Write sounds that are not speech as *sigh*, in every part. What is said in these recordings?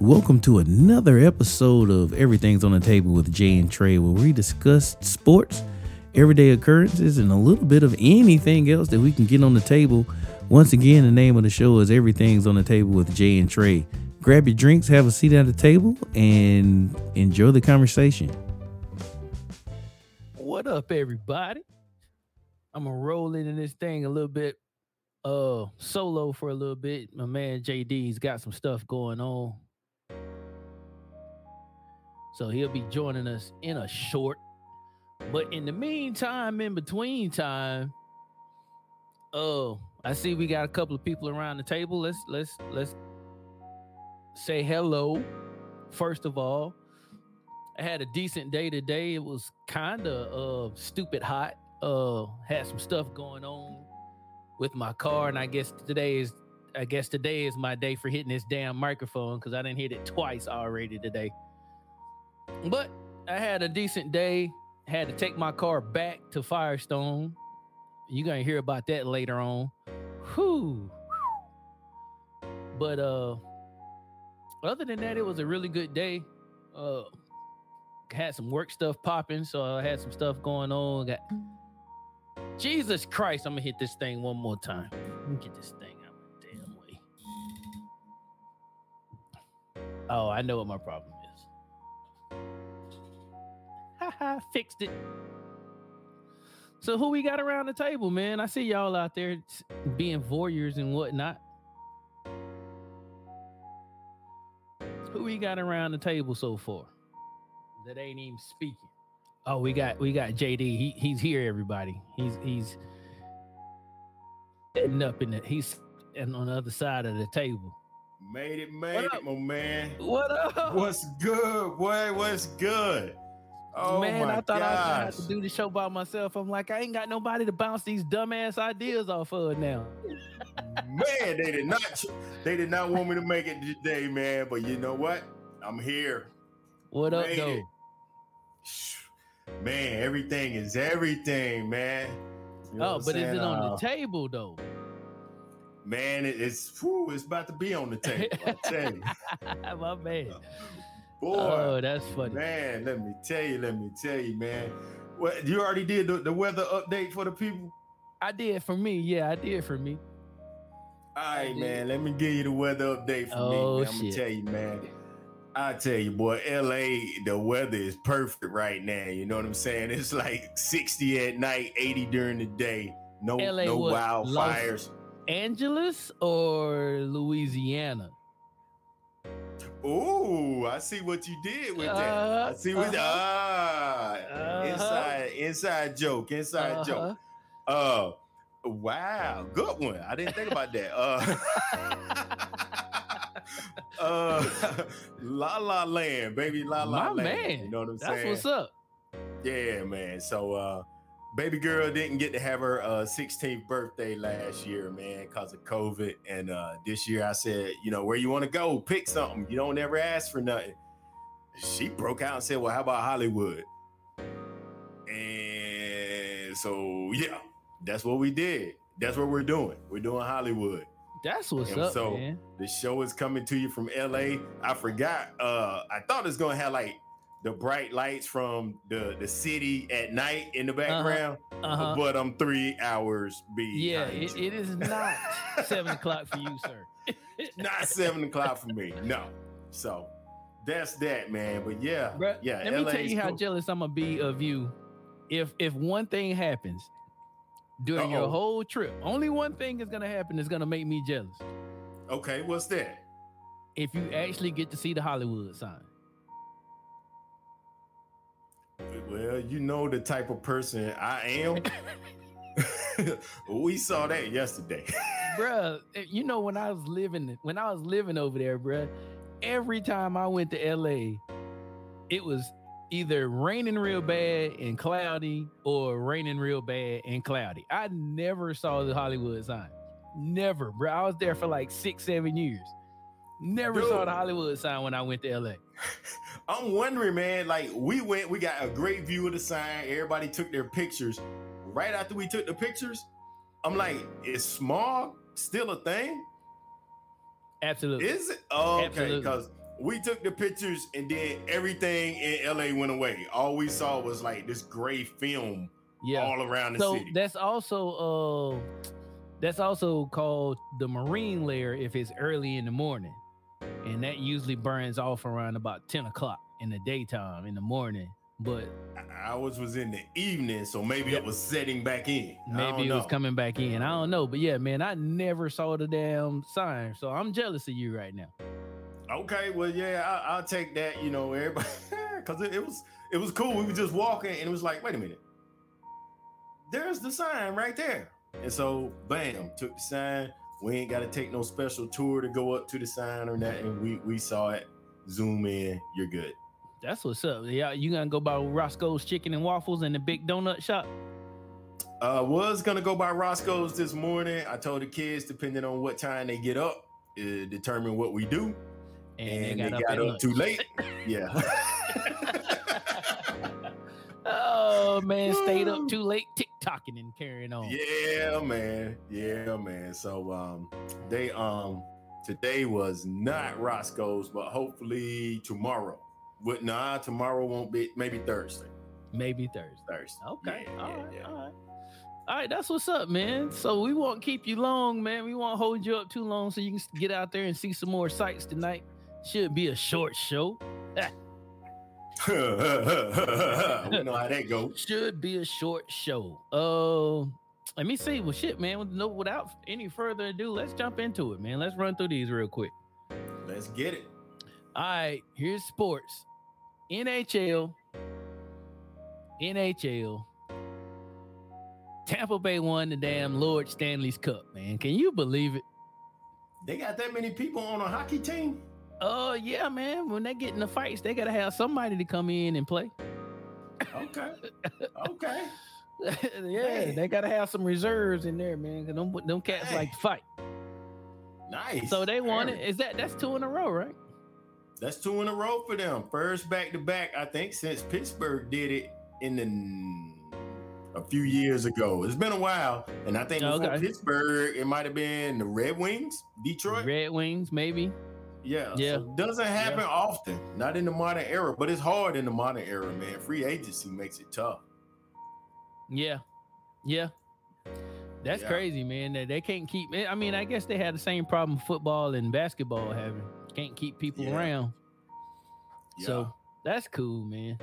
Welcome to another episode of Everything's on the Table with Jay and Trey, where we discuss sports, everyday occurrences, and a little bit of anything else that we can get on the table. Once again, the name of the show is Everything's on the Table with Jay and Trey. Grab your drinks, have a seat at the table, and enjoy the conversation. What up, everybody? I'm gonna roll into this thing a little bit uh solo for a little bit. My man JD's got some stuff going on. So he'll be joining us in a short. But in the meantime, in between time, oh, I see we got a couple of people around the table. Let's let's let's say hello. First of all, I had a decent day today. It was kind of uh stupid hot. Uh had some stuff going on with my car, and I guess today is I guess today is my day for hitting this damn microphone because I didn't hit it twice already today. But I had a decent day. Had to take my car back to Firestone. You're gonna hear about that later on. Whew. But uh other than that, it was a really good day. Uh had some work stuff popping, so I had some stuff going on. Got Jesus Christ, I'm gonna hit this thing one more time. Let me get this thing out of the damn way. Oh, I know what my problem Haha, fixed it. So who we got around the table, man? I see y'all out there being voyeurs and whatnot. Who we got around the table so far? That ain't even speaking. Oh, we got we got JD. He he's here, everybody. He's he's sitting up in the he's and on the other side of the table. Made it, made up? it, my man. What up? What's good, boy? What's good? Oh man, I thought I was gonna have to do the show by myself. I'm like, I ain't got nobody to bounce these dumbass ideas off of now. man, they did not they did not want me to make it today, man. But you know what? I'm here. What up, Made though? it. Man, everything is everything, man. You know Oh, but I'm is it on Uh, the table though? Man, it- it's whew, it's about to be on the table. I tell you. *laughs* My man. Boy, Oh, that's funny. man, let me tell you, let me tell you, man. What you already did the, the weather update for the people? I did for me. Yeah, I did for me. All right, man. Let me give you the weather update for Oh, me. man. I'm gonna shit. tell you, man. I tell you, boy, LA, the weather is perfect right now. You know what I'm saying? It's like 60 at night, 80 during the day. No, LA no wildfires. Angeles or Louisiana? Ooh, I see what you did with that. Uh, I see what uh-huh. ah Uh-huh. inside inside joke, inside joke. Uh wow, good one. I didn't think about that. Uh *laughs* uh *laughs* La La Land, baby La La My Land. man. You know what I'm That's saying? That's what's up. Yeah, man. So uh baby girl didn't get to have her uh 16th birthday last year, man, because of COVID. And uh this year I said, you know, where you want to go, pick something. You don't ever ask for nothing. She broke out and said, Well, how about Hollywood? And so yeah, that's what we did. That's what we're doing. We're doing Hollywood. That's what's And up, so- man. The show is coming to you from LA. I forgot. Uh, I thought it's gonna have like the bright lights from the the city at night in the background, Uh-huh. but I'm three hours behind. Yeah, it, it is not seven o'clock for you, sir. *laughs* not seven o'clock for me. No. So that's that, man. But yeah, Bruh, yeah. Let me tell you how jealous I'm gonna be of you. If if one thing happens during your Uh-oh. whole trip, only one thing is gonna happen that's gonna make me jealous. Okay, what's that? If you actually get to see the Hollywood sign. Well, you know the type of person I am. *laughs* we saw that yesterday. *laughs* bruh, eh, you know when I was living when I was living over there, bruh, every time I went to LA, it was either raining real bad and cloudy or raining real bad and cloudy. I never saw the Hollywood sign. Never, bro. I was there for like six, seven years. Never saw the Hollywood sign when I went to LA. *laughs* I'm wondering, man. Like we went, we got a great view of the sign. Everybody took their pictures. Right after we took the pictures, I'm like, is smog still a thing? Absolutely. Is it? Oh, okay, because we took the pictures and then everything in LA went away. All we saw was like this gray film Yeah. all around the so city. that's also uh that's also called the marine layer if it's early in the morning and that usually burns off around about 10 o'clock in the daytime in the morning but Ours was in the evening, so maybe Yep. it was setting back in. Maybe it was coming back in i don't know but yeah man i never saw the damn sign so i'm jealous of you right now Okay, well, yeah, I, I'll take that. You know, everybody, *laughs* because it, it was it was cool. We were just walking, and it was like, wait a minute, there's the sign right there. And so, bam, took the sign. We ain't got to take no special tour to go up to the sign or nothing. We we saw it. Zoom in. You're good. that's what's up yeah you gonna go by roscoe's chicken and waffles and the big donut shop Uh, was gonna go by Roscoe's this morning. I told the kids, depending on what time they get up, uh, determine what we do. And, they got, at up, lunch. too late. Yeah. *laughs* oh man stayed up *laughs* too late tick-tocking and carrying on Yeah, man. Yeah, man. So um they um today was not Roscoe's, but hopefully tomorrow. But nah, tomorrow won't be maybe Thursday. maybe thursday Thursday. Okay. Yeah, all yeah, right. yeah. All right. All right. That's what's up, man. So we won't keep you long, man. We won't hold you up too long so you can get out there and see some more sights tonight. Should be a short show. *laughs* *laughs* we know how that goes. Should be a short show. Uh, let me see. Well, shit, man. With no, without any further ado, let's jump into it, man. Let's run through these real quick. Let's get it. All right. Here's sports. NHL. NHL. Tampa Bay won the damn Lord Stanley's Cup, man. Can you believe it? They got that many people on a hockey team? Oh yeah, man. When they get in the fights, they gotta have somebody to come in and play. Okay. *laughs* okay. yeah, Man. they gotta have some reserves in there, man. 'cause them, them cats Hey. like to fight. Nice. So they won it. Is that that's two in a row, right? That's two in a row for them. First back to back, I think, since Pittsburgh did it in the a few years ago. It's been a while, and I think Okay. Pittsburgh, it might have been the Red Wings, Detroit. Red Wings, maybe. Yeah, Yeah. So it doesn't happen often, not in the modern era, but it's hard in the modern era, man. Free agency makes it tough. Yeah, yeah. That's Yeah. crazy, man. That they can't keep. I mean, I guess they had the same problem football and basketball having. Can't keep people Yeah. around. Yeah. So that's cool, man.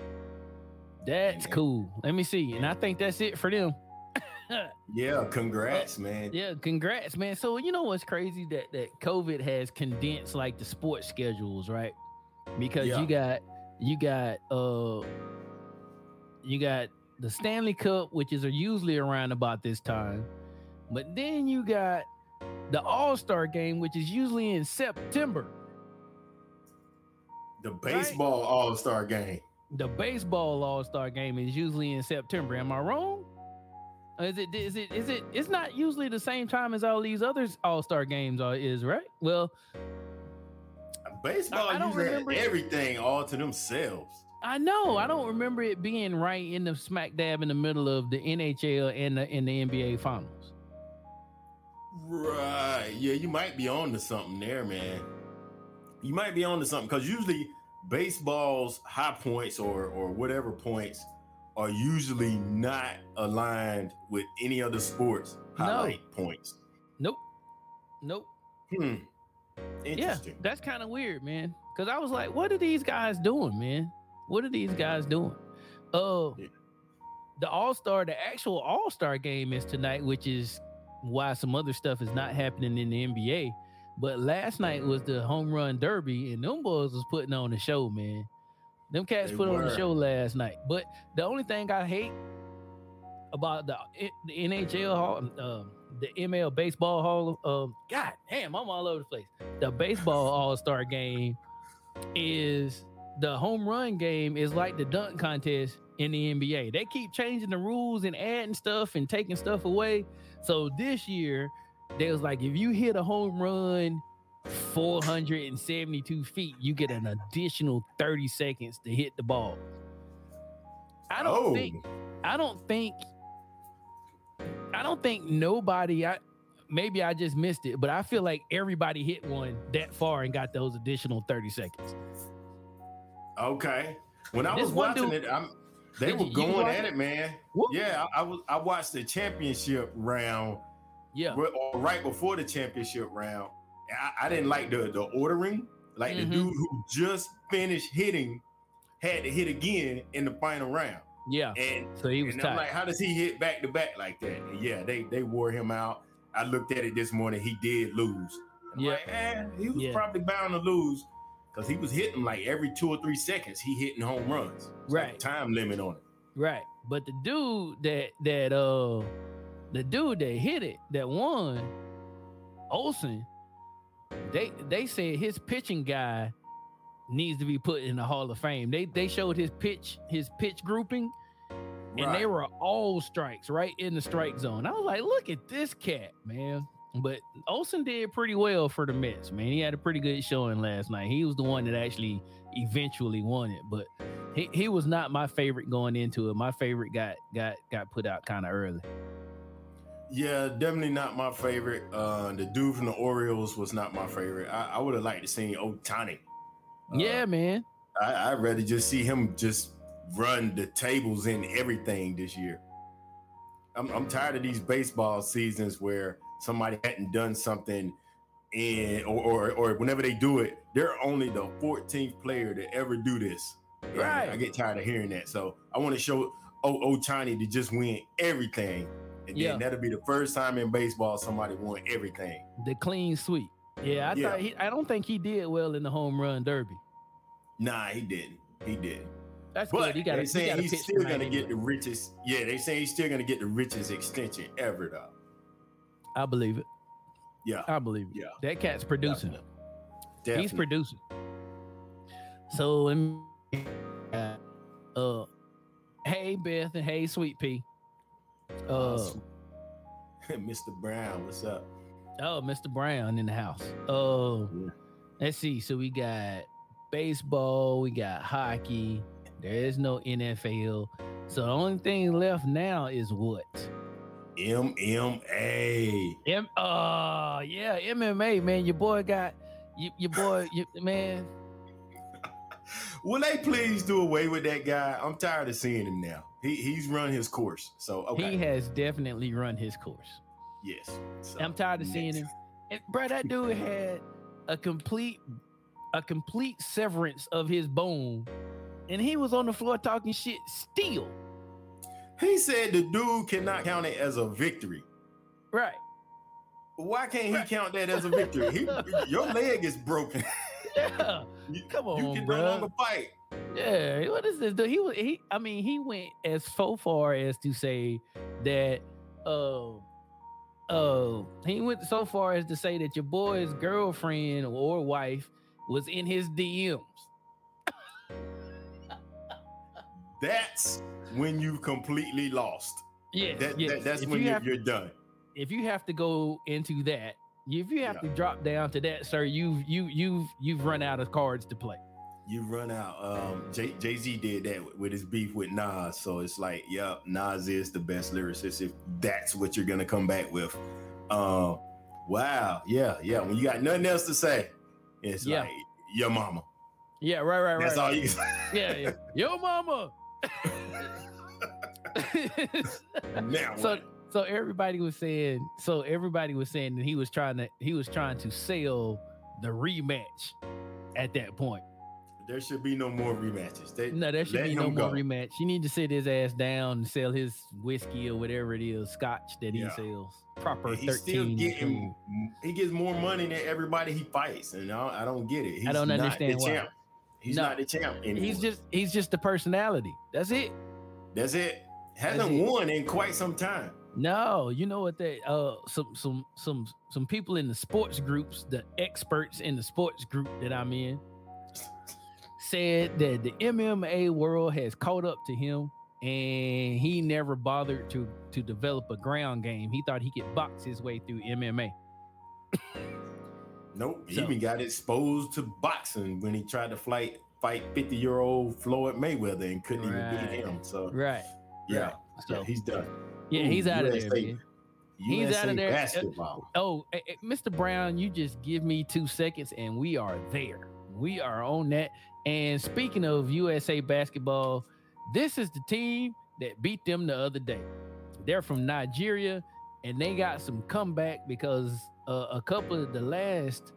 That's cool. Let me see. And I think that's it for them. *laughs* yeah, congrats, man. Yeah, congrats, man. So you know what's crazy that that COVID has condensed like the sports schedules, right? Because Yeah. you got you got uh you got the Stanley Cup, which is usually around about this time, but then you got the All Star Game, which is usually in September. The baseball All Star game. The baseball All Star Game is usually in September. Am I wrong? Or Is it is it is it it's not usually the same time as all these other All Star games are is right? Well, Baseball I don't usually remember it. everything all to themselves. I know I don't remember it being right in the smack dab in the middle of the NHL and the in the NBA finals. Right. Yeah, you might be on to something there, man. You might be on to something because usually baseball's high points or or whatever points are usually not aligned with any other sports No. highlight points. Nope. Nope. Hmm. Interesting. Yeah, that's kind of weird, man. Cause I was like, what are these guys doing, man? What are these guys doing? Uh Yeah. the All-Star, the actual All-Star game is tonight, which is why some other stuff is not happening in the NBA. But last night was the home run derby, and them boys was putting on the show, man. Them cats They put on the show last night. But the only thing I hate about the, the NHL hall, um, the ML baseball hall, um, God damn, I'm all over the place. The baseball *laughs* All Star game is the home run game is like the dunk contest in the NBA. They keep changing the rules and adding stuff and taking stuff away. So this year, they was like, if you hit a home run 472 feet, you get an additional 30 seconds to hit the ball. I don't oh, think I don't think I don't think nobody I maybe I just missed it, but I feel like everybody hit one that far and got those additional 30 seconds. Okay. When I was watching dude- it, I'm they were you- going at it? it, man. Woo. Yeah, I, I was I watched the championship round Yeah. Or right before the championship round, I, I didn't like the the ordering. Like Mhm. the dude who just finished hitting had to hit again in the final round, Yeah. and, So he was and I'm like, how does he hit back to back like that? And yeah, they they wore him out. I looked at it this morning. He did lose. Yeah. like, eh, he was Yeah. probably bound to lose because he was hitting like every two or three seconds. He hitting home runs. It's like Right. time limit on it. Right. But the dude that that uh the dude that hit it that won, Olson, they they said his pitching guy needs to be put in the Hall of Fame. They they showed his pitch, his pitch grouping, and they were all strikes right in the strike zone. I was like, look at this cat, man. But Olson did pretty well for the Mets, man. He had a pretty good showing last night. He was the one that actually eventually won it, but he, he was not my favorite going into it. My favorite got got got put out kind of early. Yeah, definitely not my favorite. Uh, the dude from the Orioles was not my favorite. I, I would have liked to see Ohtani. Uh, yeah, man. I, I'd rather just see him just run the tables in everything this year. I'm, I'm tired of these baseball seasons where somebody hadn't done something and or, or or whenever they do it, they're only the 14th player to ever do this. And Right. I get tired of hearing that. So I want to show O- Ohtani to just win everything. And Yeah. then that'll be the first time in baseball somebody won everything. The clean sweep. Yeah, I Yeah. thought he, I don't think he did well in the home run derby. Nah, he didn't. He didn't. That's But good. He got they saying gotta he's still gonna get the richest. Yeah, they say he's still gonna get the richest extension ever, though. I believe it. Yeah, I believe it. yeah. That cat's producing. Definitely. He's producing. So, uh, uh, hey Beth and hey Sweet Pea. Uh. *laughs* Mr. Brown, what's up? oh, Mr. Brown in the house. Oh, Yeah. let's see. So we got baseball, we got hockey. There is no NFL. So the only thing left now is what? MMA. M. Uh, yeah, MMA. Man, your boy got you, your boy. You, man, *laughs* Will they please do away with that guy? I'm tired of seeing him now. He he's run his course. So okay. he has definitely run his course. yes. So, I'm tired of seeing him. And bro, that dude had a complete a complete severance of his bone, and he was on the floor talking shit still. He said the dude cannot count it as a victory. Right. Why can't he Right. count that as a *laughs* victory? He, your leg is broken. Yeah. *laughs* You- Come on, you can bruh. no longer fight. Yeah. What is this? dude? He was he I mean, he went as so far as to say that uh uh he went so far as to say that your boy's girlfriend or wife was in his DMs. That's when you completely lost. Yeah, That, yes. that- that's If when you you're, have- you're done. if you have to go into that, if you have Yeah. to drop down to that, sir, you've you you've you've run out of cards to play. You run out. Um, Jay Z did that with his beef with Nas, so it's like, yeah, Nas is the best lyricist if that's what you're gonna come back with. Um, wow, yeah, yeah. When you got nothing else to say, it's Yeah. like your mama. Yeah, right, right, right. That's all you can *laughs* say. Yeah, yeah. Yo, mama. *laughs* now so what? so everybody was saying so everybody was saying that he was trying to he was trying to sell the rematch at that point. There should be no more rematches. They, No, there should be no more go. rematch. You need to sit his ass down and sell his whiskey or whatever it is, scotch that he Yeah. sells. Proper And he's still 13. getting. He gets more money than everybody he fights, and I don't, I don't get it. He's don't not understand the why. champ. He's No. not the champ anymore. He's just he's just the personality. That's it. That's it. That's Hasn't it. won in quite some time. No, you know what they uh some some some some people in the sports groups, the experts in the sports group that I'm in, said that the MMA world has caught up to him and he never bothered to to develop a ground game. He thought he could box his way through MMA. *coughs* Nope. He So- even got exposed to boxing when he tried to fight fight 50 year old Floyd Mayweather and couldn't even beat him. So Right. yeah, right. yeah, So he's done. yeah, Ooh, he's out of there. Man. He's USA out of there. Uh, Basketball. Oh, eh, eh, Mr. Brown, you just give me two seconds and we are there. We are on that. And speaking of USA basketball, this is the team that beat them the other day. They're from Nigeria and they got some comeback because uh, a couple of the last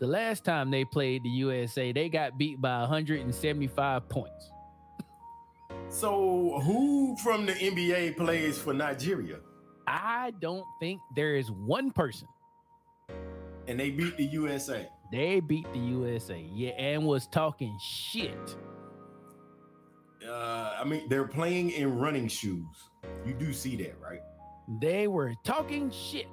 the last time they played the USA, they got beat by 175 points. So who from the NBA plays for Nigeria? I don't think there is one person And they beat the USA. They beat the USA, yeah, and was talking shit. Uh, I mean, they're playing in running shoes. You do see that, right? They were talking shit.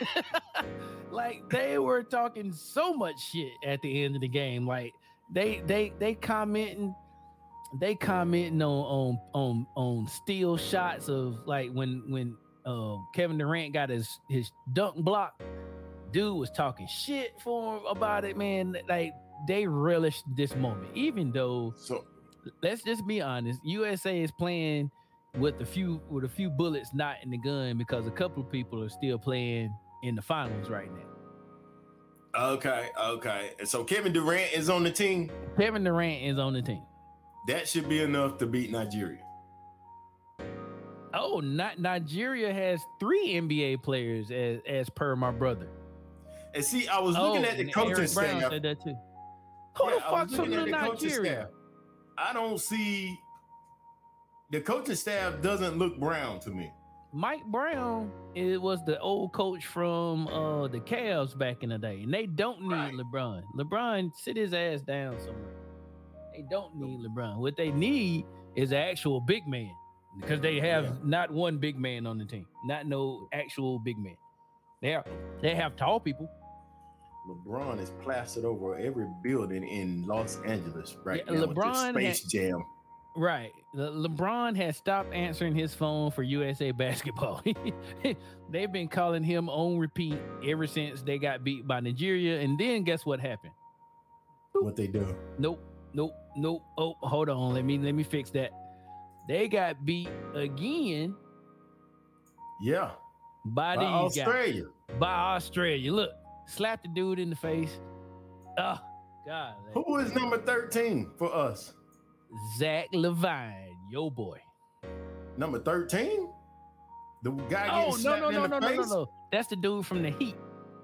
*laughs* like they were talking so much shit at the end of the game. Like they they they commenting, they commenting on on on on steel shots of like when when uh, Kevin Durant got his his dunk block. Dude was talking shit for him about it, man. Like they relished this moment, even though So let's just be honest. USA is playing with a few with a few bullets not in the gun because a couple of people are still playing in the finals right now. okay, okay. So Kevin Durant is on the team. Kevin Durant is on the team. That should be enough to beat Nigeria. Oh, not Nigeria has three NBA players as as per my brother. And see, I was looking oh, at the coaching staff. said that too. Who Yeah, the I fuck's from the Nigeria? staff. I don't see the coaching staff doesn't look brown to me. Mike Brown it was the old coach from uh the Cavs back in the day, and they don't need Right. LeBron. LeBron sit his ass down somewhere. They don't need LeBron. What they need is an actual big man because they have Yeah. not one big man on the team, not no actual big man. They have they have tall people. LeBron is plastered over every building in Los Angeles right Yeah, now. LeBron Space Jam. Right. Le- LeBron has stopped answering his phone for USA *laughs* basketball. *laughs* They've been calling him on repeat ever since they got beat by Nigeria. And then guess what happened? What they do? Nope, nope, nope. Oh, hold on. Let me let me fix that. They got beat again Yeah, by, by Australia. guys. By Australia. Look, slap the dude in the face. Oh, God. Who is number thirteen for us? Zach LaVine, yo boy. Number thirteen. The guy Oh no slapped no in no the no no face. no no! That's the dude from the Heat.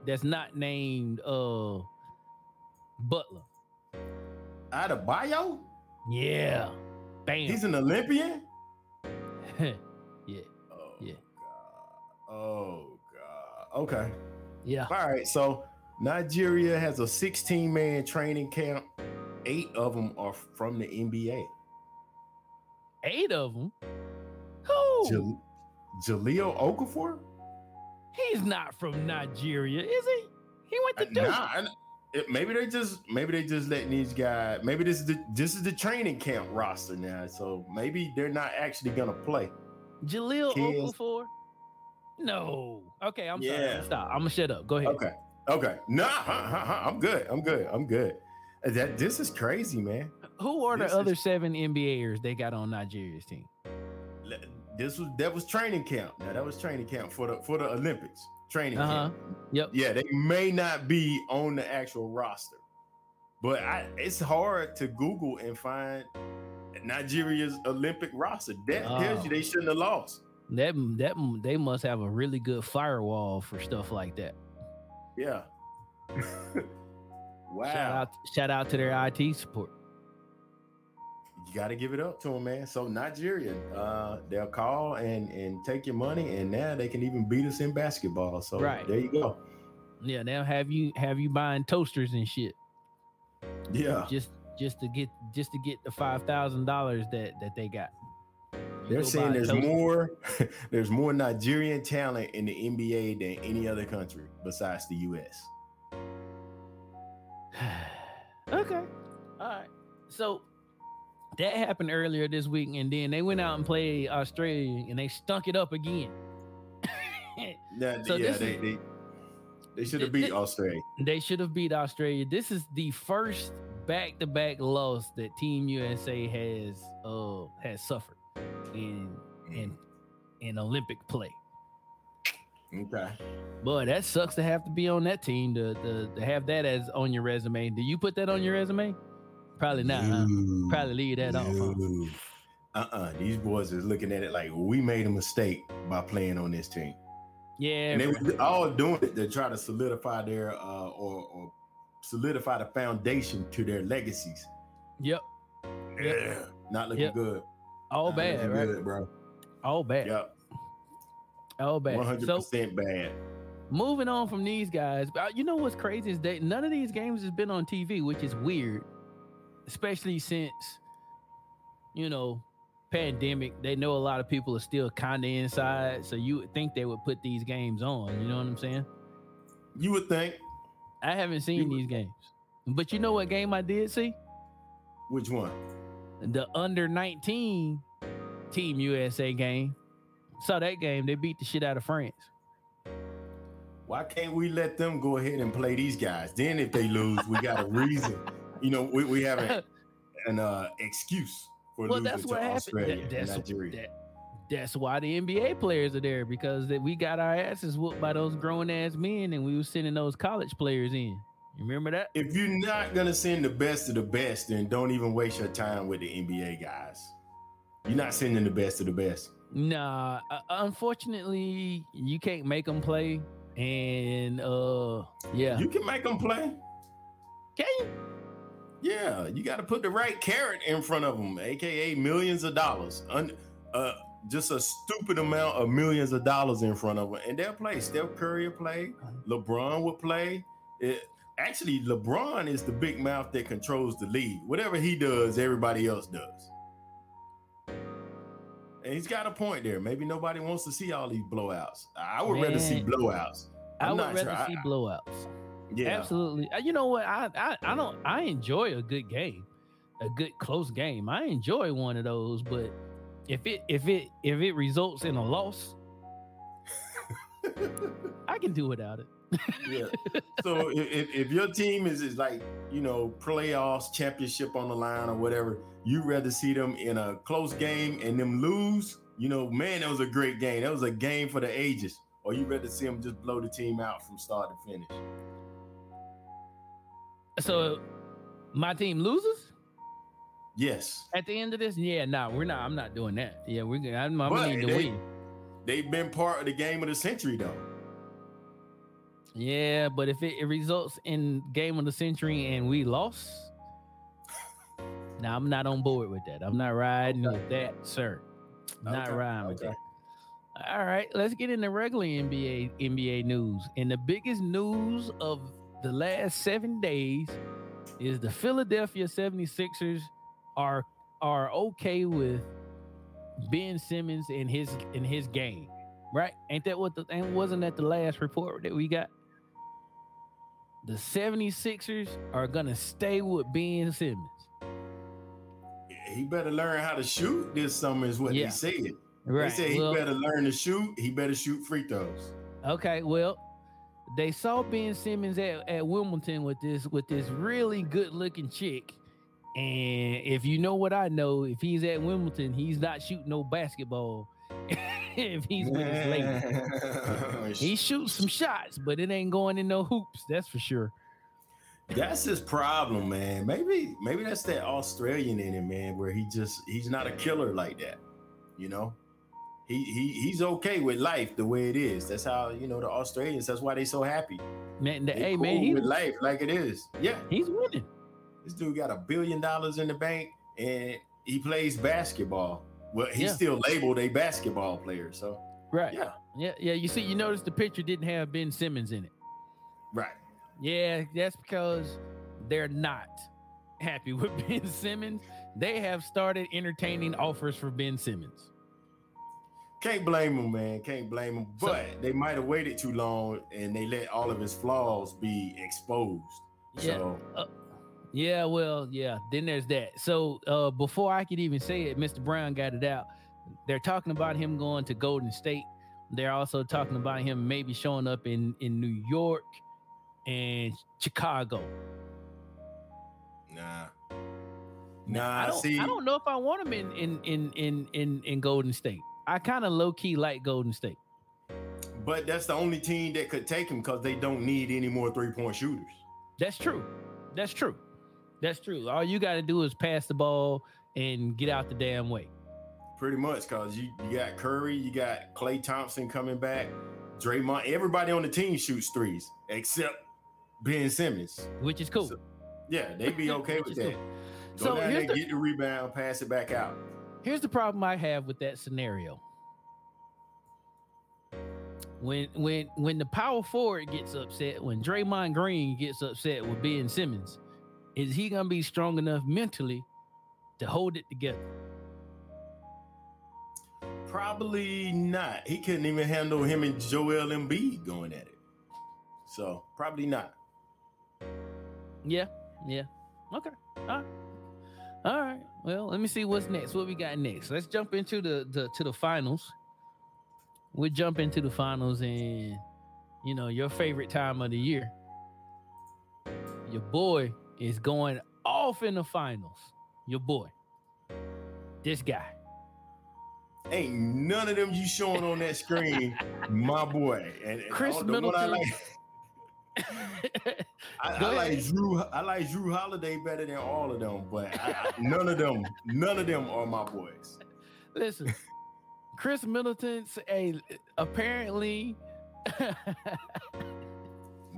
That's not named uh Butler. Adebayo, Yeah, bam. he's an Olympian. *laughs* yeah, Oh, Yeah. God. Oh God. Okay. Yeah. All right. So Nigeria has a 16 man training camp. Eight of them are from the NBA. Eight of them. Who? Jal- Jahlil Okafor? He's not from Nigeria, is he? He went to uh, Duke. Nah, it- maybe they just maybe they just letting these guys. Maybe this is the this is the training camp roster now. So maybe they're not actually gonna play. Jahlil Kids. Okafor. No. Okay, I'm sorry. Stop. I'm gonna shut up. Go ahead. Okay. Okay. Nah, huh, huh, huh, I'm good. I'm good. I'm good. That this is crazy, man. Who are the other is- seven NBAers they got on Nigeria's team? This was that was training camp. Now that was training camp for the for the Olympics. Training Uh-huh. camp. Yep. Yeah, they may not be on the actual roster, but I, it's hard to Google and find Nigeria's Olympic roster. That tells Oh. you they shouldn't have lost. That that they must have a really good firewall for stuff like that. Yeah. *laughs* wow. Shout out, shout out to their IT support. You got to give it up to them, man. So Nigeria, uh, they'll call and and take your money, and now they can even beat us in basketball. So Right. there you go. Yeah, they'll have you have you buying toasters and shit Yeah. just just to get just to get the five thousand dollars that that they got. You They're saying there's toaster. more *laughs* there's more Nigerian talent in the NBA than any other country besides the US. *sighs* okay, all right. So that happened earlier this week, and then they went out and played Australia, and they stunk it up again. *laughs* Now, So yeah, they, is- they they should have beat thi- Australia. They should have beat Australia. This is the first back-to-back loss that Team USA has uh has suffered in in in Olympic play. Okay. Boy, that sucks to have to be on that team to, to, to have that as on your resume. Do you put that on your resume? Probably not. Huh? Probably leave that off. Huh? Uh-uh. These boys is looking at it like we made a mistake by playing on this team. Yeah. And they were all doing it to try to solidify their uh or, or solidify the foundation to their legacies. Yep. Yeah. Not looking Yep. good. All Not bad, right? good, bro. All bad. Yep. All bad. One hundred percent bad. moving on from these guys, uh, you know what's crazy is that none of these games has been on TV, which is weird, especially since you know pandemic. They know a lot of people are still kind of inside, so you would think they would put these games on. You know what I'm saying? You would think I haven't seen these games, but you know what game I did see? which one? The under 19 Team USA game. Saw that game. They beat the shit out of France. Why can't we let them go ahead and play these guys? Then if they lose, we got a reason. You know, we, we have an, an uh, excuse for well, losing that's to what happened. Australia That- and that's, Nigeria. that- that's why the NBA players are there because that we got our asses whooped by those grown ass men and we were sending those college players in. You remember that? if you're not gonna send the best of the best, then don't even waste your time with the NBA guys. You're not sending the best of the best. Nah, uh, unfortunately, you can't make them play. And uh, yeah, You can make them play. can you? Yeah, you got to put the right carrot in front of them, aka millions of dollars. Un- uh, just a stupid amount of millions of dollars in front of them, and they'll play. Steph Curry will play. LeBron will play. It, actually, LeBron is the big mouth that controls the league. Whatever he does, everybody else does. And he's got a point there. Maybe nobody wants to see all these blowouts. I would rather see blowouts. I I'm would rather sure. I- see blowouts. Yeah, Absolutely. Uh, You know what? I, I I don't. I enjoy a good game, a good close game. I enjoy one of those, but if it if it if it results in a loss, I can do without it. yeah. *laughs* So if, if, your team is, is like, you know, playoffs, championship on the line or whatever, you'd rather see them in a close game and them lose, you know, man, that was a great game. That was a game for the ages. Or you rather see them just blow the team out from start to finish. So my team loses Yes. at the end of this. Yeah, no, we're not. I'm not doing that. Yeah, we're gonna. I'm, I'm gonna need to win. They've been part of the game of the century though. Yeah, but if it, it results in game of the century and we lost, now I'm not on board with that. I'm not riding with that, sir. Not Okay, riding with okay. that. All right, let's get into regular NBA NBA news. And the biggest news of the last seven days is the Philadelphia 76ers are are okay with Ben Simmons in his in his game. Right? Ain't that what the and wasn't that the last report that we got? The 76ers are gonna stay with Ben Simmons. He better learn how to shoot this summer, is what Yeah. they said. Right. They said he well- better learn to shoot. He better shoot free throws. Okay, well, they saw Ben Simmons at, at Wimbledon with this with this really good looking chick. And if you know what I know, if he's at Wimbledon, he's not shooting no basketball. *laughs* if he's with his lady. *laughs* He shoots some shots, but it ain't going in no hoops, that's for sure. That's his problem, man. Maybe maybe that's that Australian in him, man, where he just he's not a killer like that. You know? He he he's okay with life the way it is. That's how, you know, the Australians, that's why they so happy. Man, the, They hey cool man, he, with life like it is. Yeah. he's winning. This dude got a billion dollars in the bank and he plays basketball. Well, he's Yeah. still labeled a basketball player. So Right. yeah, Yeah, yeah. You see, you uh, notice the picture didn't have Ben Simmons in it. right. Yeah, that's because they're not happy with *laughs* Ben Simmons. They have started entertaining offers for Ben Simmons. Can't blame him, man. Can't blame him. So- But they might have waited too long and they let all of his flaws be exposed. Yeah. So uh, Yeah, well, yeah. Then there's that. So uh, before I could even say it, Mr. Brown got it out. They're talking about him going to Golden State. They're also talking about him maybe showing up in in New York and Chicago. nah. I Nah, don't, see, I don't know if I want him in in in in in, in Golden State. I kind of low key like Golden State. but that's the only team that could take him because they don't need any more three point shooters. That's true. That's true. That's true. All you got to do is pass the ball and get out the damn way. Pretty much, cause you, you got Curry, you got Klay Thompson coming back, Draymond. Everybody on the team shoots threes except Ben Simmons, which is cool. So, yeah, they be *laughs* okay with that. Cool. Go so down there, the, get the rebound, pass it back out. Here's the problem I have with that scenario. When when when the power forward gets upset, when Draymond Green gets upset with Ben Simmons, is he gonna be strong enough mentally to hold it together? Probably not. He couldn't even handle him and Joel Embiid going at it. So probably not. Yeah, yeah. Okay. All right. All right. Well, let me see what's next. What we got next? Let's jump into the, the to the finals. We jump into the finals and you know your favorite time of the year. Your boy is going off in the finals. Your boy. This guy. Ain't none of them you showing on that screen, *laughs* my boy. And, and Middleton. *laughs* I like, I, I like Drew. I like Jrue Holiday better than all of them, but I, none of them, none of them are my boys. Listen, Khris Middleton's a apparently *laughs*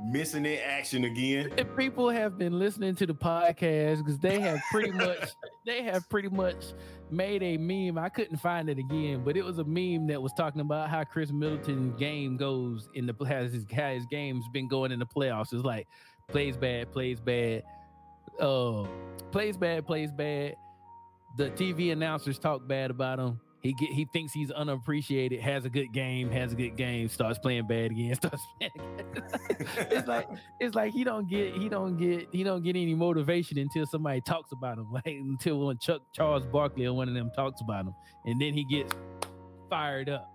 missing in action again. If people have been listening to the podcast because they have pretty *laughs* much they have pretty much made a meme. I couldn't find it again, but it was a meme that was talking about how Khris Middleton game goes in the has his how his game's been going in the playoffs. It's like plays bad, plays bad, uh, plays bad, plays bad. The TV announcers talk bad about him he get he thinks he's unappreciated, has a good game, has a good game, starts playing bad again, *laughs* starts playing it's like it's like he don't get he don't get he don't get any motivation until somebody talks about him. *laughs* Like until when Chuck Charles Barkley or one of them talks about him, and then he gets fired up.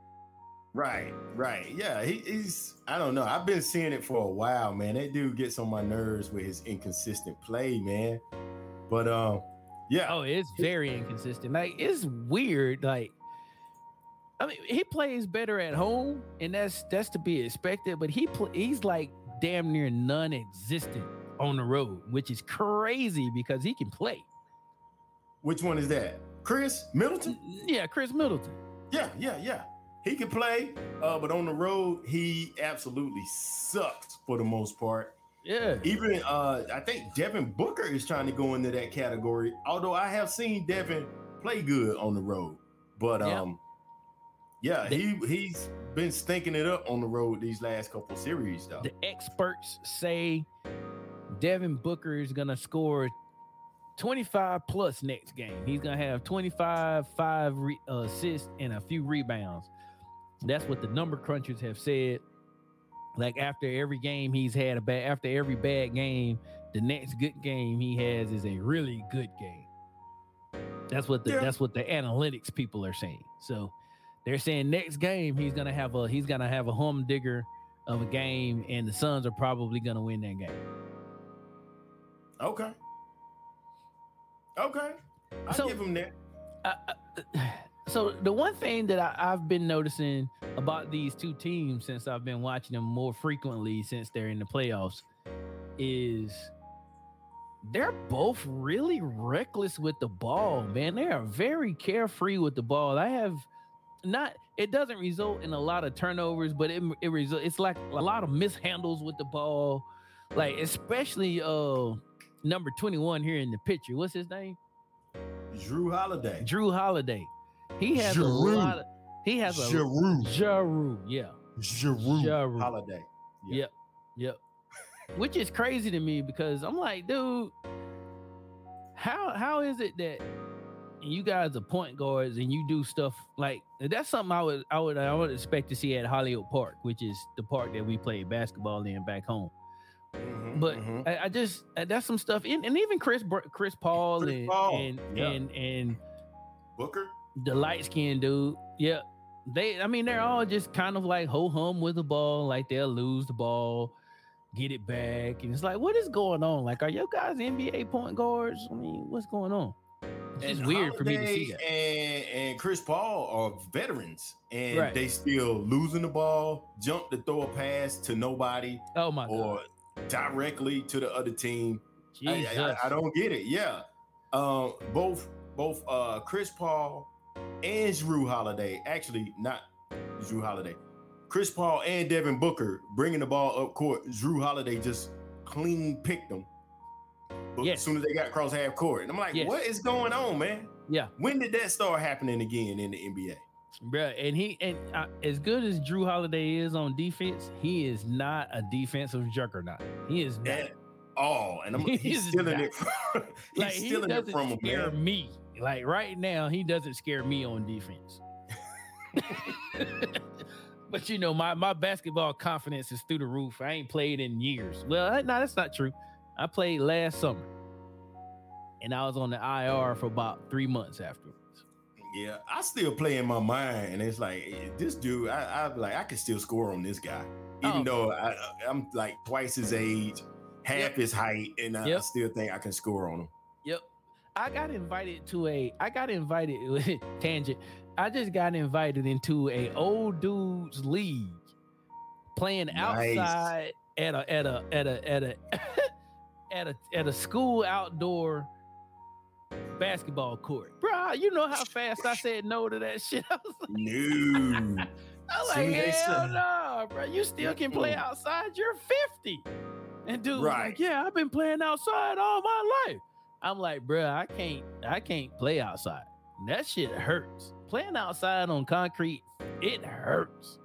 Right, right. Yeah, he, he's I don't know. I've been seeing it for a while, man. That dude gets on my nerves with his inconsistent play, man. But um, yeah. Oh, it's very inconsistent. Like it's weird. Like I mean, he plays better at home, and that's that's to be expected. But he pl- he's like damn near non-existent on the road, which is crazy because he can play. Which one is that? Khris Middleton? Yeah, Khris Middleton. Yeah, yeah, yeah. He can play, uh, but on the road, he absolutely sucks for the most part. Yeah. Even uh, I think Devin Booker is trying to go into that category. Although I have seen Devin play good on the road, but um, yeah, he he's been stinking it up on the road these last couple series though. The experts say Devin Booker is gonna score 25 plus next game. He's gonna have 25, five re- uh, assists, and a few rebounds. That's what the number crunchers have said. Like after every game he's had a bad after every bad game, the next good game he has is a really good game. That's what the yeah. that's what the analytics people are saying. So they're saying next game he's gonna have a he's gonna have a humdinger of a game, and the Suns are probably gonna win that game. Okay. Okay. I so, give him that. Uh, *sighs* so the one thing that I, I've been noticing about these two teams since I've been watching them more frequently since they're in the playoffs is they're both really reckless with the ball, man. They are very carefree with the ball. I have not it doesn't result in a lot of turnovers, but it it result it's like a lot of mishandles with the ball, like especially uh number 21 here in the picture. What's his name? Drew Holiday. Drew Holiday. He has Jrue. a lot of he has a Jrue. Jrue, yeah. Jrue, Jrue. Holiday. Yeah. Yep. Yep. Which is crazy to me because I'm like, dude, how how is it that you guys are point guards and you do stuff like that's something I would I would I would expect to see at Hollywood Park, which is the park that we played basketball in back home. Mm-hmm, but mm-hmm. I, I, just uh, that's some stuff, and, and even Chris Chris Paul Chris and Paul. and yeah. and and Booker, the light skinned dude. Yeah, they. I mean, they're all just kind of like ho hum with the ball, like they'll lose the ball, get it back, and it's like, what is going on? Like, are you guys NBA point guards? I mean, what's going on? It's weird for me to see that. And and Chris Paul are veterans, and Right. they still losing the ball, jump to throw a pass to nobody, Oh my god. or directly to the other team. I- Jesus. I, I don't get it. Yeah, um, both both uh, Chris Paul and Drew Holiday, actually not Drew Holiday, Chris Paul and Devin Booker bringing the ball up court. Drew Holiday just clean picked them. Yes. as soon as they got across half court, and I'm like, Yes. what is going on, man? Yeah. When did that start happening again in the NBA? Bruh, and he and uh, as good as Jrue Holiday is on defense, he is not a defensive juggernaut. He is not. At all, and I'm, *laughs* He he's is stealing not. it. From, *laughs* he's like he stealing it from him, scare man. me. Like right now, he doesn't scare me on defense. *laughs* but you know, my my basketball confidence is through the roof. I ain't played in years. Well, no, that's not true. I played last summer, and I was on the IR for about three months afterwards. Yeah, I still play in my mind, and it's like eh, this dude. I, I like I can still score on this guy, even Oh. though I, I'm like twice his age, half Yep. his height, and I, I still think I can score on him. Yep. I got invited to a I got invited *laughs* tangent. I just got invited into a old dudes league playing Nice. outside at a at a at a at a *laughs* at a at a school outdoor basketball court. Bro, you know how fast I said no to that shit. *laughs* I was like, No, *laughs* I was like hell no, bro. You still can play outside. You're 50. And dude Right. like, yeah, I've been playing outside all my life. I'm like, bro, I can't, I can't play outside. That shit hurts. Playing outside on concrete, it hurts.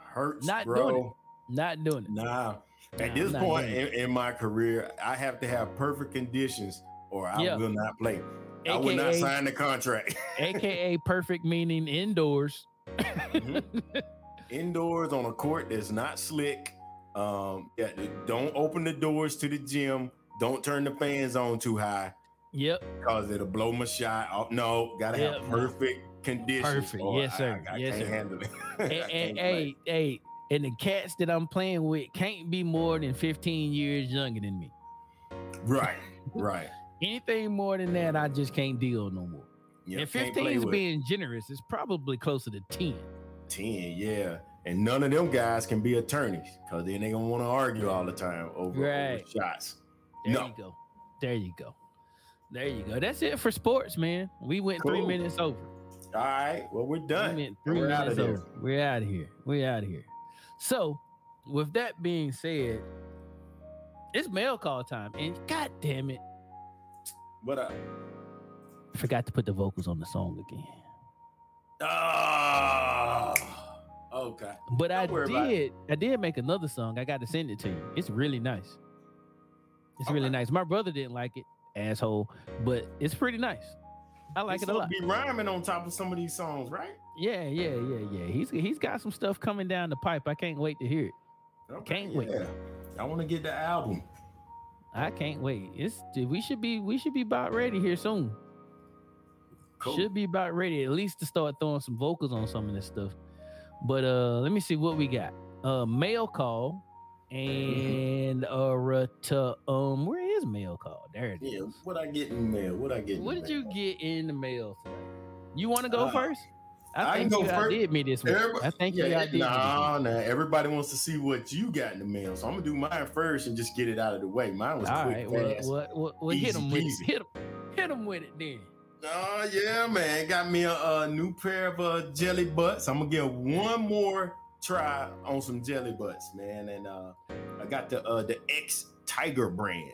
hurts, Not bro. doing Not doing it. Nah. At this point in, in my career, I have to have perfect conditions, or I Yeah. will not play. I will not sign the contract. *laughs* AKA perfect meaning indoors. Mhm. Indoors on a court that's not slick. Um, yeah, don't open the doors to the gym. Don't turn the fans on too high. Yep. because it'll blow my shot. off. no, gotta Yeah, have perfect conditions. Perfect. Yes, sir. I, I Yes, can't sir. handle it. *laughs* I and, can't and, play. hey, hey, and the cats that I'm playing with can't be more than 15 years younger than me. right, right. *laughs* Anything more than that, I just can't deal no more. Yeah, and 15 is being generous. It's probably closer to 10. ten. Yeah, and none of them guys can be attorneys because then they gonna want to argue all the time over, over Right. shots. There No. you go. There you go. There you go. That's it for sports, man. We went three minutes over. All right, well we're done. We went three We're outta minutes there. over. We're out of here. We're out of here. So, with that being said, it's mail call time. And god damn it, What up? I forgot to put the vocals on the song again. Ah, okay. But I Don't about did. I did make another song. I got to send it to you. It's really nice. It's really nice. My brother didn't like it, asshole, but it's pretty nice. I like It's it a lot. Be rhyming on top of some of these songs, right? Yeah, yeah, yeah, yeah. He's he's got some stuff coming down the pipe. I can't wait to hear it. Okay, Can't wait. yeah. I want to get the album. I can't wait. It's we should be we should be about ready here soon. Cool. Should be about ready at least to start throwing some vocals on some of this stuff. But uh let me see what we got. Uh mail call and uh reta- um where is mail call? There it is. Yeah, what I get in the mail? What I get? in What did you get in the mail today? You want to go Uh, first? I I think go you first. outdid me this week. Everybody- I think you yeah, this week. nah, nah. Everybody wants to see what you got in the mail, so I'm gonna do mine first and just get it out of the way. Mine was All quick, right, well, fast. well, well, well hit them with. Hit him, hit him with it then. Oh yeah, man. Got me a, a new pair of uh, jelly butts. I'm gonna give one more try on some jelly butts, man. And uh, I got the uh, the X Tiger brand.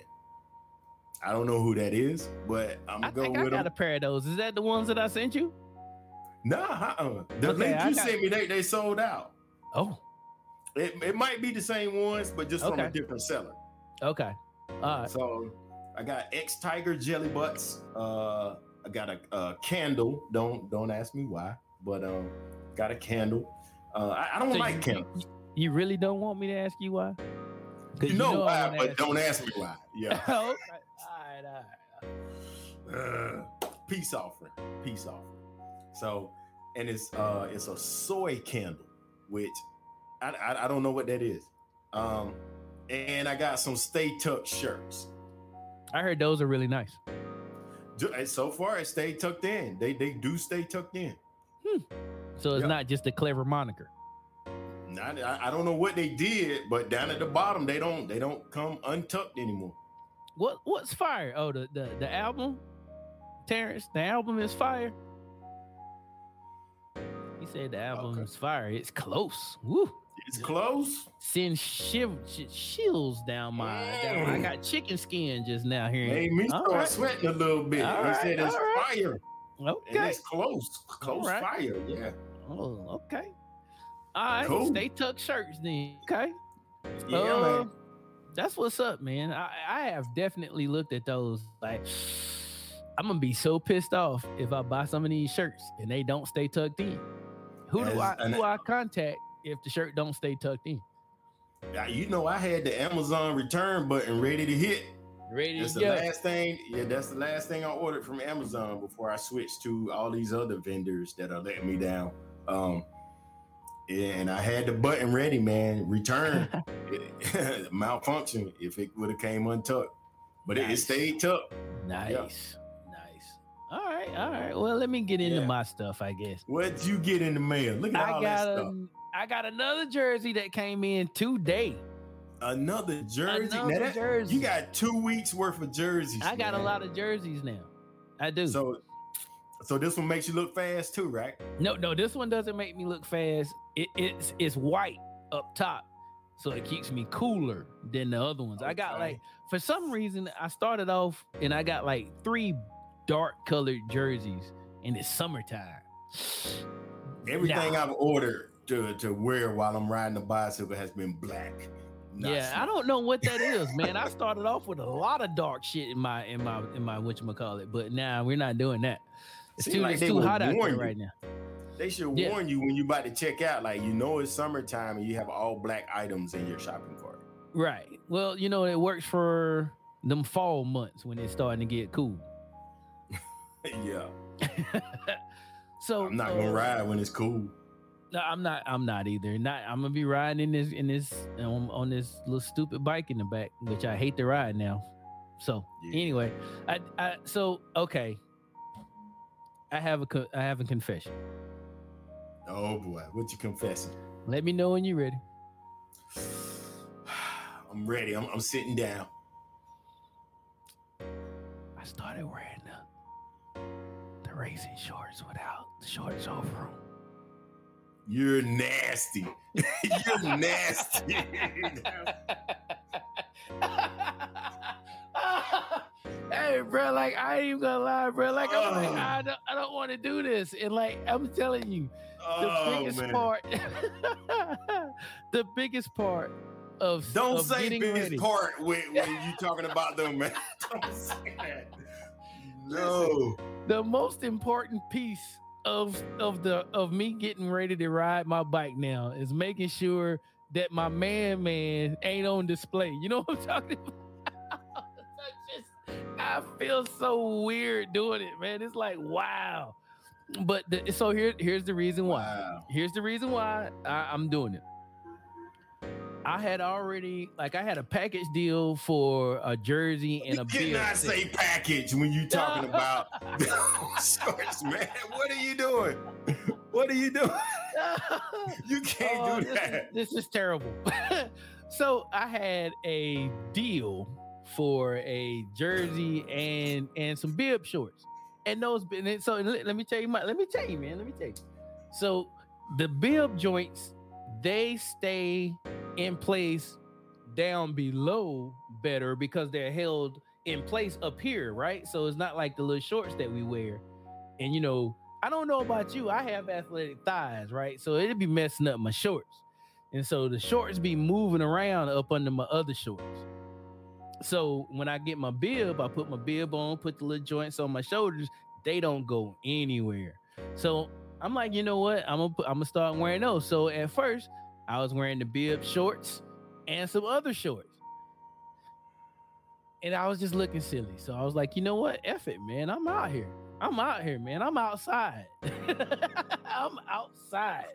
I don't know who that is, but I'm I gonna think go I with got them. a pair of those. Is that the ones that I sent you? Nah, uh-uh. the Okay, link I you got- sent me, they they sold out. Oh, It, it might be the same ones, but just from a different seller. okay. All right. So I got X Tiger jelly butts. Uh, I got a, a candle. Don't don't ask me why, but um, got a candle. Uh, I, I don't So like you, candles. you, you really don't want me to ask you why? 'Cause You know, why, but ask don't you. ask me why. Yeah. *laughs* okay. All right, all right. Uh, peace offering. Peace offering. So, and it's uh, it's a soy candle, which I, I I don't know what that is. Um, and I got some Stay Tucked shirts. I heard those are really nice. So far, it stay tucked in. They they do stay tucked in. So it's Yeah. not just a clever moniker. Not, I, I don't know what they did, but down at the bottom, they don't they don't come untucked anymore. What what's fire? Oh, the the, the album, Terrence. The album is fire. Said the album Okay. is fire. It's close. Woo. It's close. Send shiv- sh- chills down my. Down, I got chicken skin just now here. Made me start right. sweating a little bit. All They right, said it's right. fire. And Okay. it's close. Close right. fire. Yeah. Oh, okay. All right. Cool. Stay tucked shirts then. Okay. Yeah, Uh. That's what's up, man. I, I have definitely looked at those. Like, I'm gonna be so pissed off if I buy some of these shirts and they don't stay tucked in. Who do I who I contact if the shirt don't stay tucked in? Now, you know, I had the Amazon return button ready to hit. Ready That's to the go. last thing. Yeah, that's the last thing I ordered from Amazon before I switched to all these other vendors that are letting me down. Um, and I had the button ready, man. Return *laughs* *laughs* malfunction if it would have came untucked, but it, it stayed tucked. nice, nice. All right, all right. Well, let me get into Yeah. my stuff, I guess. What'd you get in the mail? Look at I all got that stuff. a, I got another jersey that came in today. Another jersey. Another that- jersey. You got two weeks worth of jerseys. I got a lot of jerseys now. I do. So, so this one makes you look fast too, right? No, no, this one doesn't make me look fast. It, it's it's white up top, so it keeps me cooler than the other ones. I got like for some reason I started off and I got like three dark colored jerseys, in the summertime. *sighs* Everything Nah. I've ordered to, to wear while I'm riding a bicycle has been black. Not yeah, I don't know what that is, *laughs* man. I started off with a lot of dark shit in my in my in my whatchamacallit, but now we're not doing that. It's Seem too, like it's too hot out there you. right now. They should Yeah. warn you when you're about to check out, like you know it's summertime and you have all black items in your shopping cart. Right. Well, you know, it works for them fall months when it's starting to get cool. Yeah, *laughs* so I'm not uh, gonna ride when it's cool. No, I'm not. I'm not either. Not. I'm gonna be riding in this in this on, on this little stupid bike in the back, which I hate to ride now. So Yeah. anyway, I, I so okay. I have a co- I have a confession. Oh boy, what you confessing? Let me know when you're ready. *sighs* I'm ready. I'm, I'm sitting down. I started wearing the racing shorts without the shorts over them. You're nasty. *laughs* You're nasty. *laughs* hey, bro, like I ain't even gonna lie, bro. Like I'm like Oh. I don't, I don't want to do this, and like I'm telling you, the oh biggest man. part, *laughs* the biggest part of Don't of say this ready. part when, when you talking about them, man. Don't say that. No. the most important piece of of the of me getting ready to ride my bike now is making sure that my man man ain't on display. You know *laughs* what I'm talking about? I *laughs* just I feel so weird doing it, man. It's like wow. But the, so here here's the reason why. Wow. Here's the reason why I, I'm doing it. I had already like I had a package deal for a jersey and You a beer. cannot say package when you talking about shorts, *laughs* *laughs* man. What are you doing? What are you doing? *laughs* You can't Oh, do this, is, that. this is terrible. so I had a deal for a jersey and and some bib shorts, and those. and So let, let me tell you, my, let me tell you, man. Let me tell you. So the bib joints they stay in place down below better because they're held in place up here, right? So it's not like the little shorts that we wear. And you know, I don't know about you. I have athletic thighs, right? So it'd be messing up my shorts. And so the shorts be moving around up under my other shorts. So when I get my bib, I put my bib on, put the little joints on my shoulders, they don't go anywhere. So I'm like, you know what? I'm gonna I'm gonna start wearing those. So at first, I was wearing the bib shorts and some other shorts. And I was just looking silly. So I was like, you know what? F it, man. I'm out here. I'm out here, man. I'm outside. *laughs* I'm outside.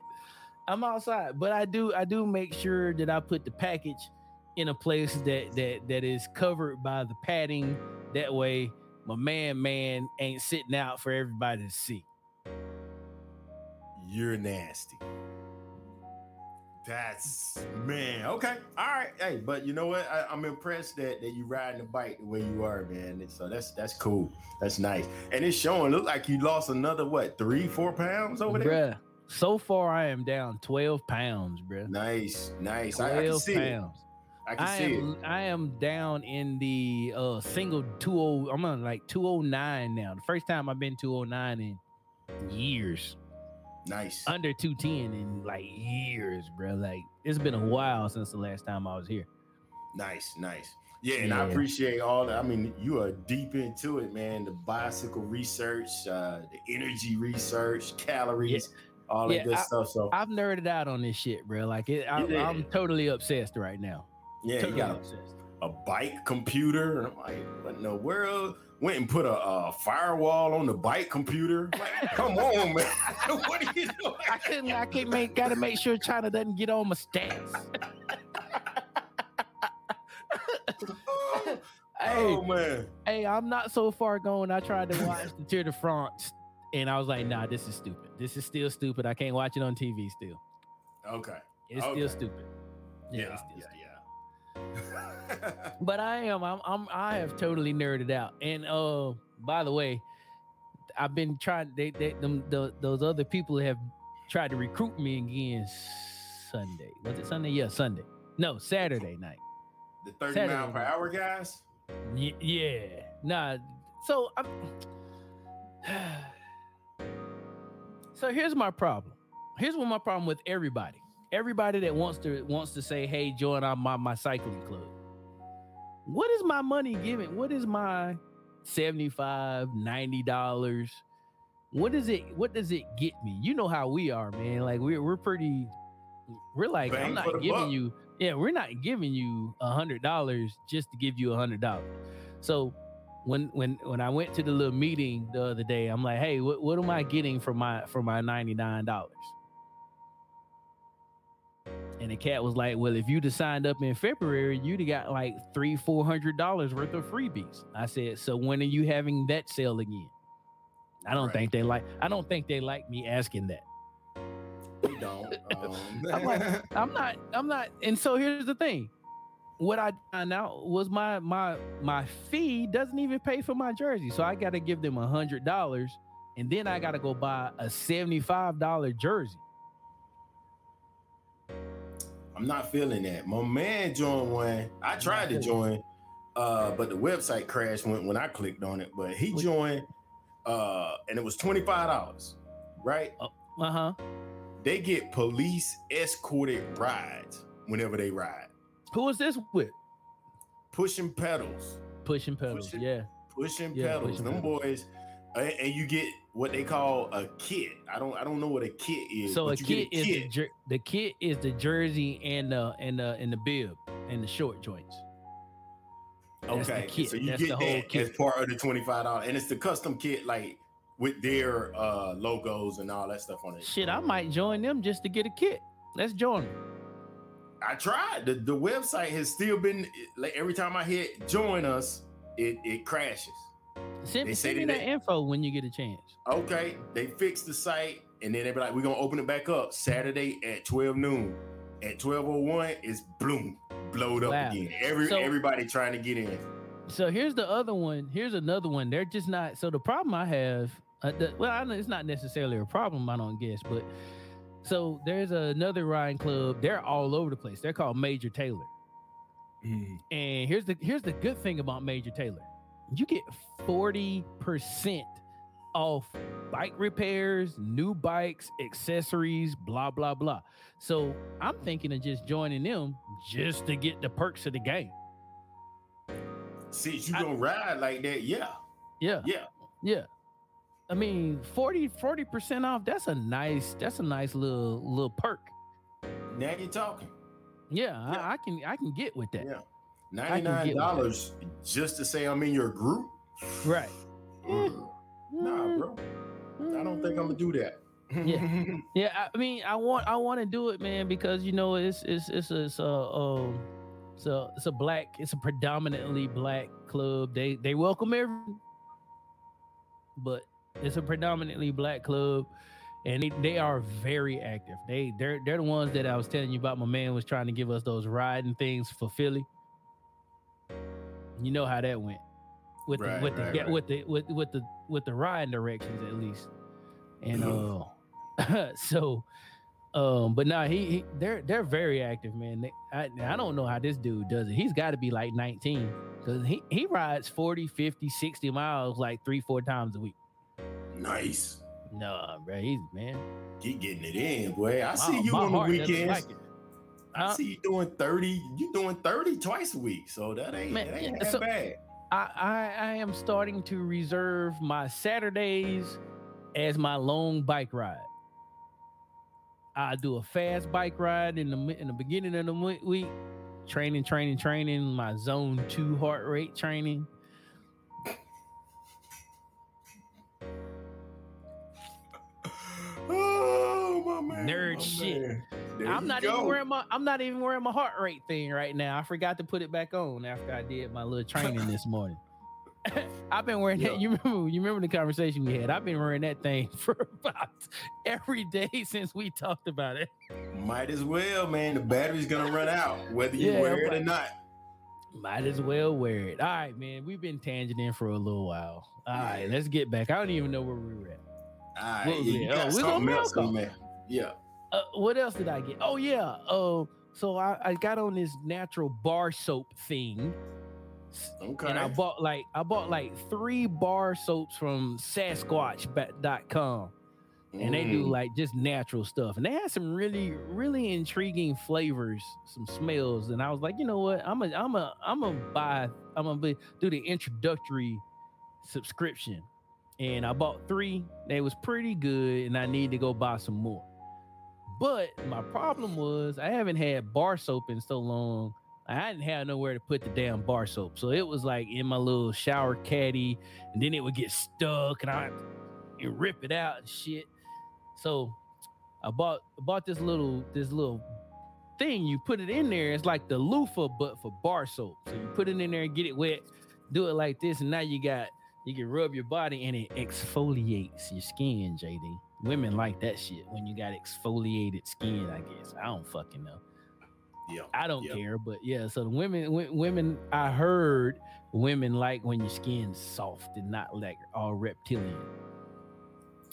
I'm outside. But I do I do make sure that I put the package in a place that that that is covered by the padding. That way my man, man ain't sitting out for everybody to see. You're nasty. That's man. Okay. All right. Hey, but you know what? I, am I'm impressed that, that you riding the bike the way you are, man. And so that's that's cool. That's nice. And it's showing. Look like you lost another what three, four pounds over there. Bruh, so far I am down 12 pounds, bruh. Nice, nice. 12 I, I can see pounds. It. I can I see am, it. I am down in the uh single 20. I'm on like 209 now. The first time I've been 209 in years. Nice. Under 210 in like years, bro. Like it's been a while since the last time I was here. Nice, nice. Yeah, and yeah. I appreciate all that. I mean, you are deep into it, man. The bicycle research, uh, the energy research, calories, yeah. all yeah, that good I, stuff. So I've nerded out on this shit, bro. Like it, I, am totally obsessed right now. Yeah, totally you got obsessed. a bike computer. And I'm like, what in the world? Went and put a, a firewall on the bike computer. Like, *laughs* come on, man. *laughs* what are you doing? I couldn't. I can't make. Got to make sure China doesn't get on my stats. *laughs* hey, oh man. Hey, I'm not so far gone. I tried to watch the Tour de France, and I was like, Nah, this is stupid. This is still stupid. I can't watch it on TV still. Okay. It's okay. still stupid. Yeah, yeah, yeah, yeah. But I am. I'm, I'm. I have totally nerded out. And uh, by the way, I've been trying. They, they, them, the, those other people have tried to recruit me again. Sunday was it Sunday? Yeah, Sunday. No, Saturday night. The thirty Saturday mile per night. hour guys. Y- yeah. Nah. So I'm. *sighs* so here's my problem. Here's what my problem with everybody. Everybody that wants to wants to say, "Hey, join our my, my cycling club." What is my money giving? What is my 75 90 dollars? What is it what does it get me? You know how we are man. Like we're, we're pretty we're like Bang i'm not giving buck. you yeah we're not giving you a hundred dollars just to give you a hundred dollars. So when when when i went to the little meeting the other day i'm like hey what, what am i getting for my for my 99 dollars and the cat was like, Well, if you'd have signed up in February, you'd have got like three, four hundred dollars worth of freebies. I said, So when are you having that sale again? I don't right. think they like I don't think they like me asking that. They don't. Um. I'm, like, *laughs* I'm not, I'm not, and so here's the thing. What I found out was my my my fee doesn't even pay for my jersey. So I gotta give them a hundred dollars and then I gotta go buy a $75 jersey. I'm not feeling that. My man joined one. I tried to join, uh, but the website crashed when, when I clicked on it. But he joined, uh, and it was twenty five dollars, right? Uh huh. They get police escorted rides whenever they ride. Who is this with? Pushing pedals. Pushing pedals. Pushing, yeah. Pushing yeah, pedals. Pushing Them pedals. boys and you get what they call a kit. I don't I don't know what a kit is. So a kit, a is The, jer- the kit is the jersey and the and the and the bib and the short joints. That's okay, so you That's get that kit. as part of the twenty five dollars, and it's the custom kit like with their uh logos and all that stuff on it. Shit, I might join them just to get a kit. Let's join them. I tried. The the website has still been like every time I hit join us, it it crashes. Send, send me that, info when you get a chance. Okay, they fixed the site, and then they be like, "We're gonna open it back up Saturday at 12 noon." At 12:01, it's bloom blowed up wow. again. Every so, everybody trying to get in. So here's the other one. Here's another one. They're just not. So the problem I have, uh, the, well, I know it's not necessarily a problem. I don't guess, but so there's another riding club. They're all over the place. They're called Major Taylor. Mm. And here's the here's the good thing about Major Taylor you get 40% off bike repairs, new bikes, accessories, blah, blah, blah. So I'm thinking of just joining them just to get the perks of the game. Since you gonna ride like that, yeah. Yeah. Yeah. Yeah. I mean, 40 40% off, that's a nice, that's a nice little little perk. Now you're talking. Yeah, yeah. I, I, can I can get with that. Yeah. Ninety-nine dollars just to say I'm in your group. Right. Mm. Nah, bro. I don't think I'm gonna do that. yeah, *laughs* yeah. I mean, I want I want to do it, man, because you know it's it's it's a, it's a um, it's a it's a black it's a predominantly black club. They they welcome every but it's a predominantly black club, and they, they are very active. They they're they're the ones that I was telling you about. My man was trying to give us those riding things for Philly. You know how that went with Right, the with right, the right. with the with with the with the riding directions at least, and uh, *laughs* so. Um, but nah, he, he they're they're very active, man. They, I I don't know how this dude does it. He's got to be like 19 because he he rides 40, 50, 60 miles like three, four times a week. Nice. No, bro, he's man. Keep getting it in, boy. I see you on the heart doesn't weekends. like I see you doing 30. You doing 30 twice a week. So that ain't, Man, that ain't that so- bad. I, I I am starting to reserve my Saturdays as my long bike ride. I do a fast bike ride in the in the beginning of the week, training, training, training. My zone two heart rate training. *laughs* Oh my man. Nerd my shit. man. There I'm not go. even wearing my I'm not even wearing my heart rate thing right now. I forgot to put it back on after I did my little training this morning. *laughs* *laughs* I've been wearing Yeah. that. You remember? You remember the conversation we had? I've been wearing that thing *laughs* for about every day since we talked about it. Might as well, man. The battery's gonna run out, whether you Yeah, wear it or not. Might as well wear it. All right, man. We've been tangenting for a little while. All right, let's get back. I don't even know where we were at. All right, yeah, Oh, we something gonna milk. Yeah. Uh, what else did I get? Oh yeah. Oh, so I, I got on this natural bar soap thing. Okay. and I bought like I bought like three bar soaps from Sasquatch.com, and they do Mm. like just natural stuff, and they had some really really intriguing flavors, some smells, and I was like, you know what, I'm a I'm a I'm gonna buy I'm gonna be, do the introductory subscription, and I bought three. They was pretty good, and I need to go buy some more. But my problem was I haven't had bar soap in so long. I didn't have nowhere to put the damn bar soap. So it was like in my little shower caddy, and then it would get stuck and I and rip it out and shit. So I bought I bought this little this little thing. You put it in there. It's like the loofah, but for bar soap. So you put it in there and get it wet, do it like this, and now you got you can rub your body and it exfoliates your skin, JD. Women like that shit when you got exfoliated skin, I guess. I don't fucking know. Yeah. I don't care, but yeah. So the women, w- women, I heard women like when your skin's soft and not like all reptilian.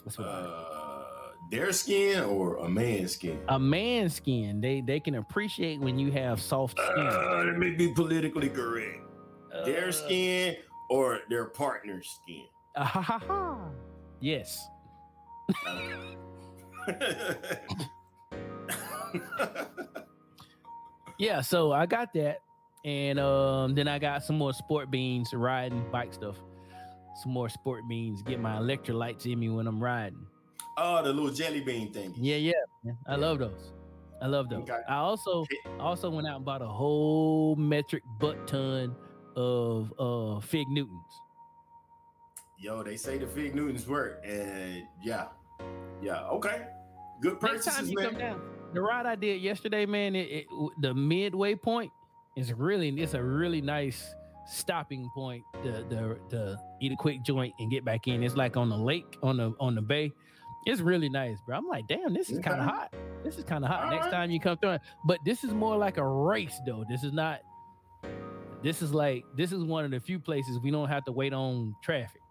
That's what. Uh, their skin or a man's skin? a man's skin. They they can appreciate when you have soft skin. Uh, let me be politically correct. Their Uh, skin or their partner's skin? ah, ha, ha, ha. Yes. *laughs* Yeah. So I got that, and um, then I got some more sport beans, riding bike stuff. Some more sport beans. Get my electrolytes in me when I'm riding. oh, the little jelly bean thing. Yeah, yeah. I love those. I love those. Okay. I also also went out and bought a whole metric butt ton of uh fig Newtons. Yo, they say the fig Newtons work, and yeah, yeah, okay, good Next time purchases, you man. come down, the ride I did yesterday, man, it, it the midway point is really it's a really nice stopping point to, to to eat a quick joint and get back in. It's like on the lake on the on the bay. It's really nice, bro. I'm like, damn, this is kind of hot. This is kind of hot. All Next right. time you come through, but this is more like a race, though. This is not. This is like this is one of the few places we don't have to wait on traffic.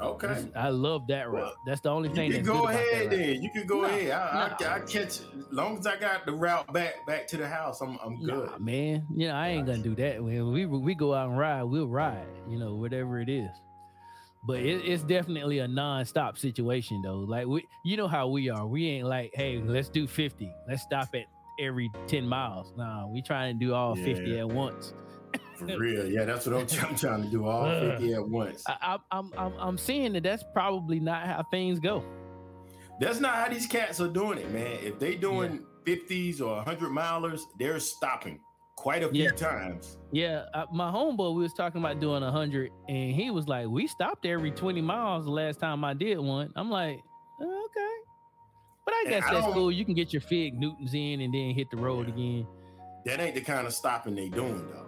Okay, I love that route. Well, That's the only you thing. can that's go good about that ahead then. You can go Nah, ahead. I, I, nah. I catch. As long as I got the route back back to the house, I'm I'm good. Nah, man. You know, I ain't gonna do that. When we we go out and ride, we'll ride. You know, whatever it is. But it, it's definitely a non-stop situation, though. Like we, you know how we are. We ain't like, hey, let's do fifty. Let's stop at every ten miles. Nah, we trying to do all fifty at once. For real, yeah, that's what I'm, I'm trying to do. All *laughs* Ugh. fifty at once. I, I, I'm I'm I'm seeing that that's probably not how things go. That's not how these cats are doing it, man. If they doing fifties or hundred milers, they're stopping quite a few Yeah. times. Yeah, uh, my homeboy, we was talking about doing a hundred, and he was like, "We stopped every twenty miles the last time I did one." I'm like, "Oh, "Okay," but I guess I that's cool. You can get your fig Newtons in and then hit the road Yeah. again. That ain't the kind of stopping they doing though.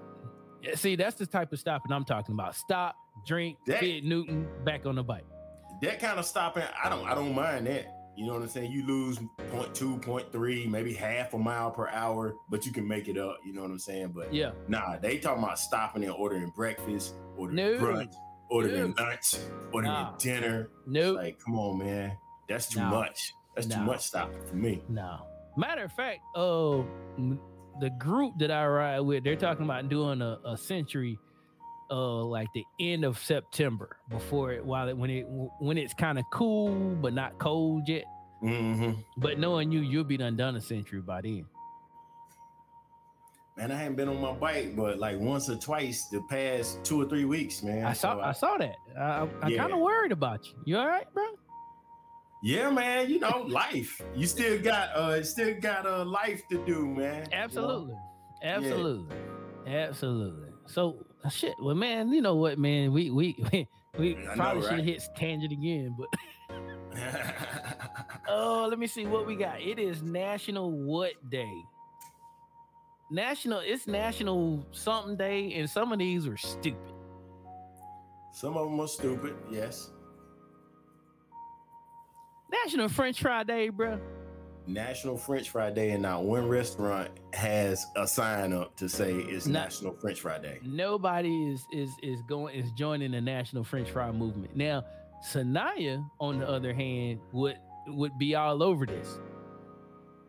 Yeah, see, that's the type of stopping I'm talking about. Stop, drink, That- fig Newton, back on the bike. that kind of stopping, I don't I don't mind that. You know what I'm saying? You lose 0.2, 0.3, maybe half a mile per hour, but you can make it up. You know what I'm saying? But Yeah. nah, they talking about stopping and ordering breakfast, ordering No. brunch, ordering No. lunch, ordering Nah. dinner. Nope. Like, come on, man. That's too Nah. much. That's too much stopping for me. No. Matter of fact, uh, the group that I ride with, they're talking about doing a, a century, uh, like the end of September before it, while it when it when it's kind of cool but not cold yet. hmm But knowing you, you'll be done done a century by then. Man, I haven't been on my bike, but like once or twice the past two or three weeks, man. I saw So I saw that. I, I, I Yeah. kind of worried about you. You all right, bro? Yeah, man. You know, life. You still got uh, still got a uh, life to do, man. You know? Absolutely. Absolutely. Absolutely. So shit. Well, man, you know what, man? We we *laughs* we, we I know, probably should right? have hit tangent again, but *laughs* *laughs* oh, let me see what we got. It is National What Day? National. It's National something day, and some of these were stupid. Some of them are stupid. Yes. National French Fry Day, bro. National French Fry Day, and not one restaurant has a sign up to say it's Not- National French Fry Day. Nobody is is is going is joining the National French Fry movement now. Sanaya, on the other hand, would would be all over this.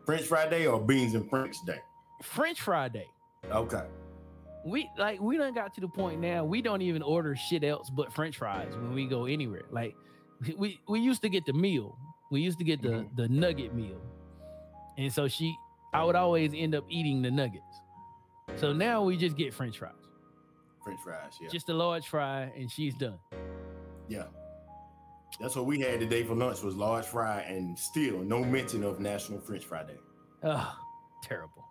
French Fry Day or Beans and French Day? French Fry Day. Okay. We like we done got to the point now we don't even order shit else but French fries when we go anywhere. Like we we used to get the meal. We used to get the Mhm. the nugget meal. And so she I would always end up eating the nuggets. So now we just get French fries. French fries. Yeah. Just a large fry and she's done. yeah. That's what we had today for lunch was large fry and still no mention of National French Fry Day. Oh, terrible.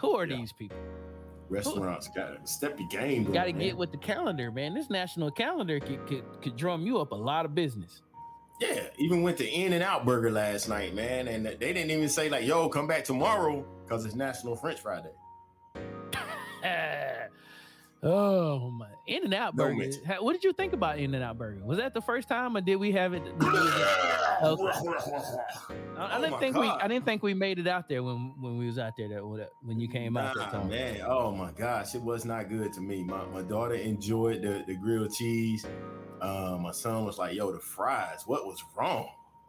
Who are Yeah. these people? Restaurants got to step your game. Got to get with the calendar, man. This national calendar could, could could drum you up a lot of business. Yeah, even went to In and Out Burger last night, man, and they didn't even say like, "Yo, come back tomorrow" because it's National French Friday. *laughs* Oh my! In and Out Burger. What did you think about In and Out Burger? Was that the first time, or did we have it? *laughs* I, I Oh didn't think we. I didn't think we made it out there when when we was out there. That when you came out that time. man. Oh my gosh, it was not good to me. My, my daughter enjoyed the, the grilled cheese. Uh, my son was like, "Yo, the fries. What was wrong,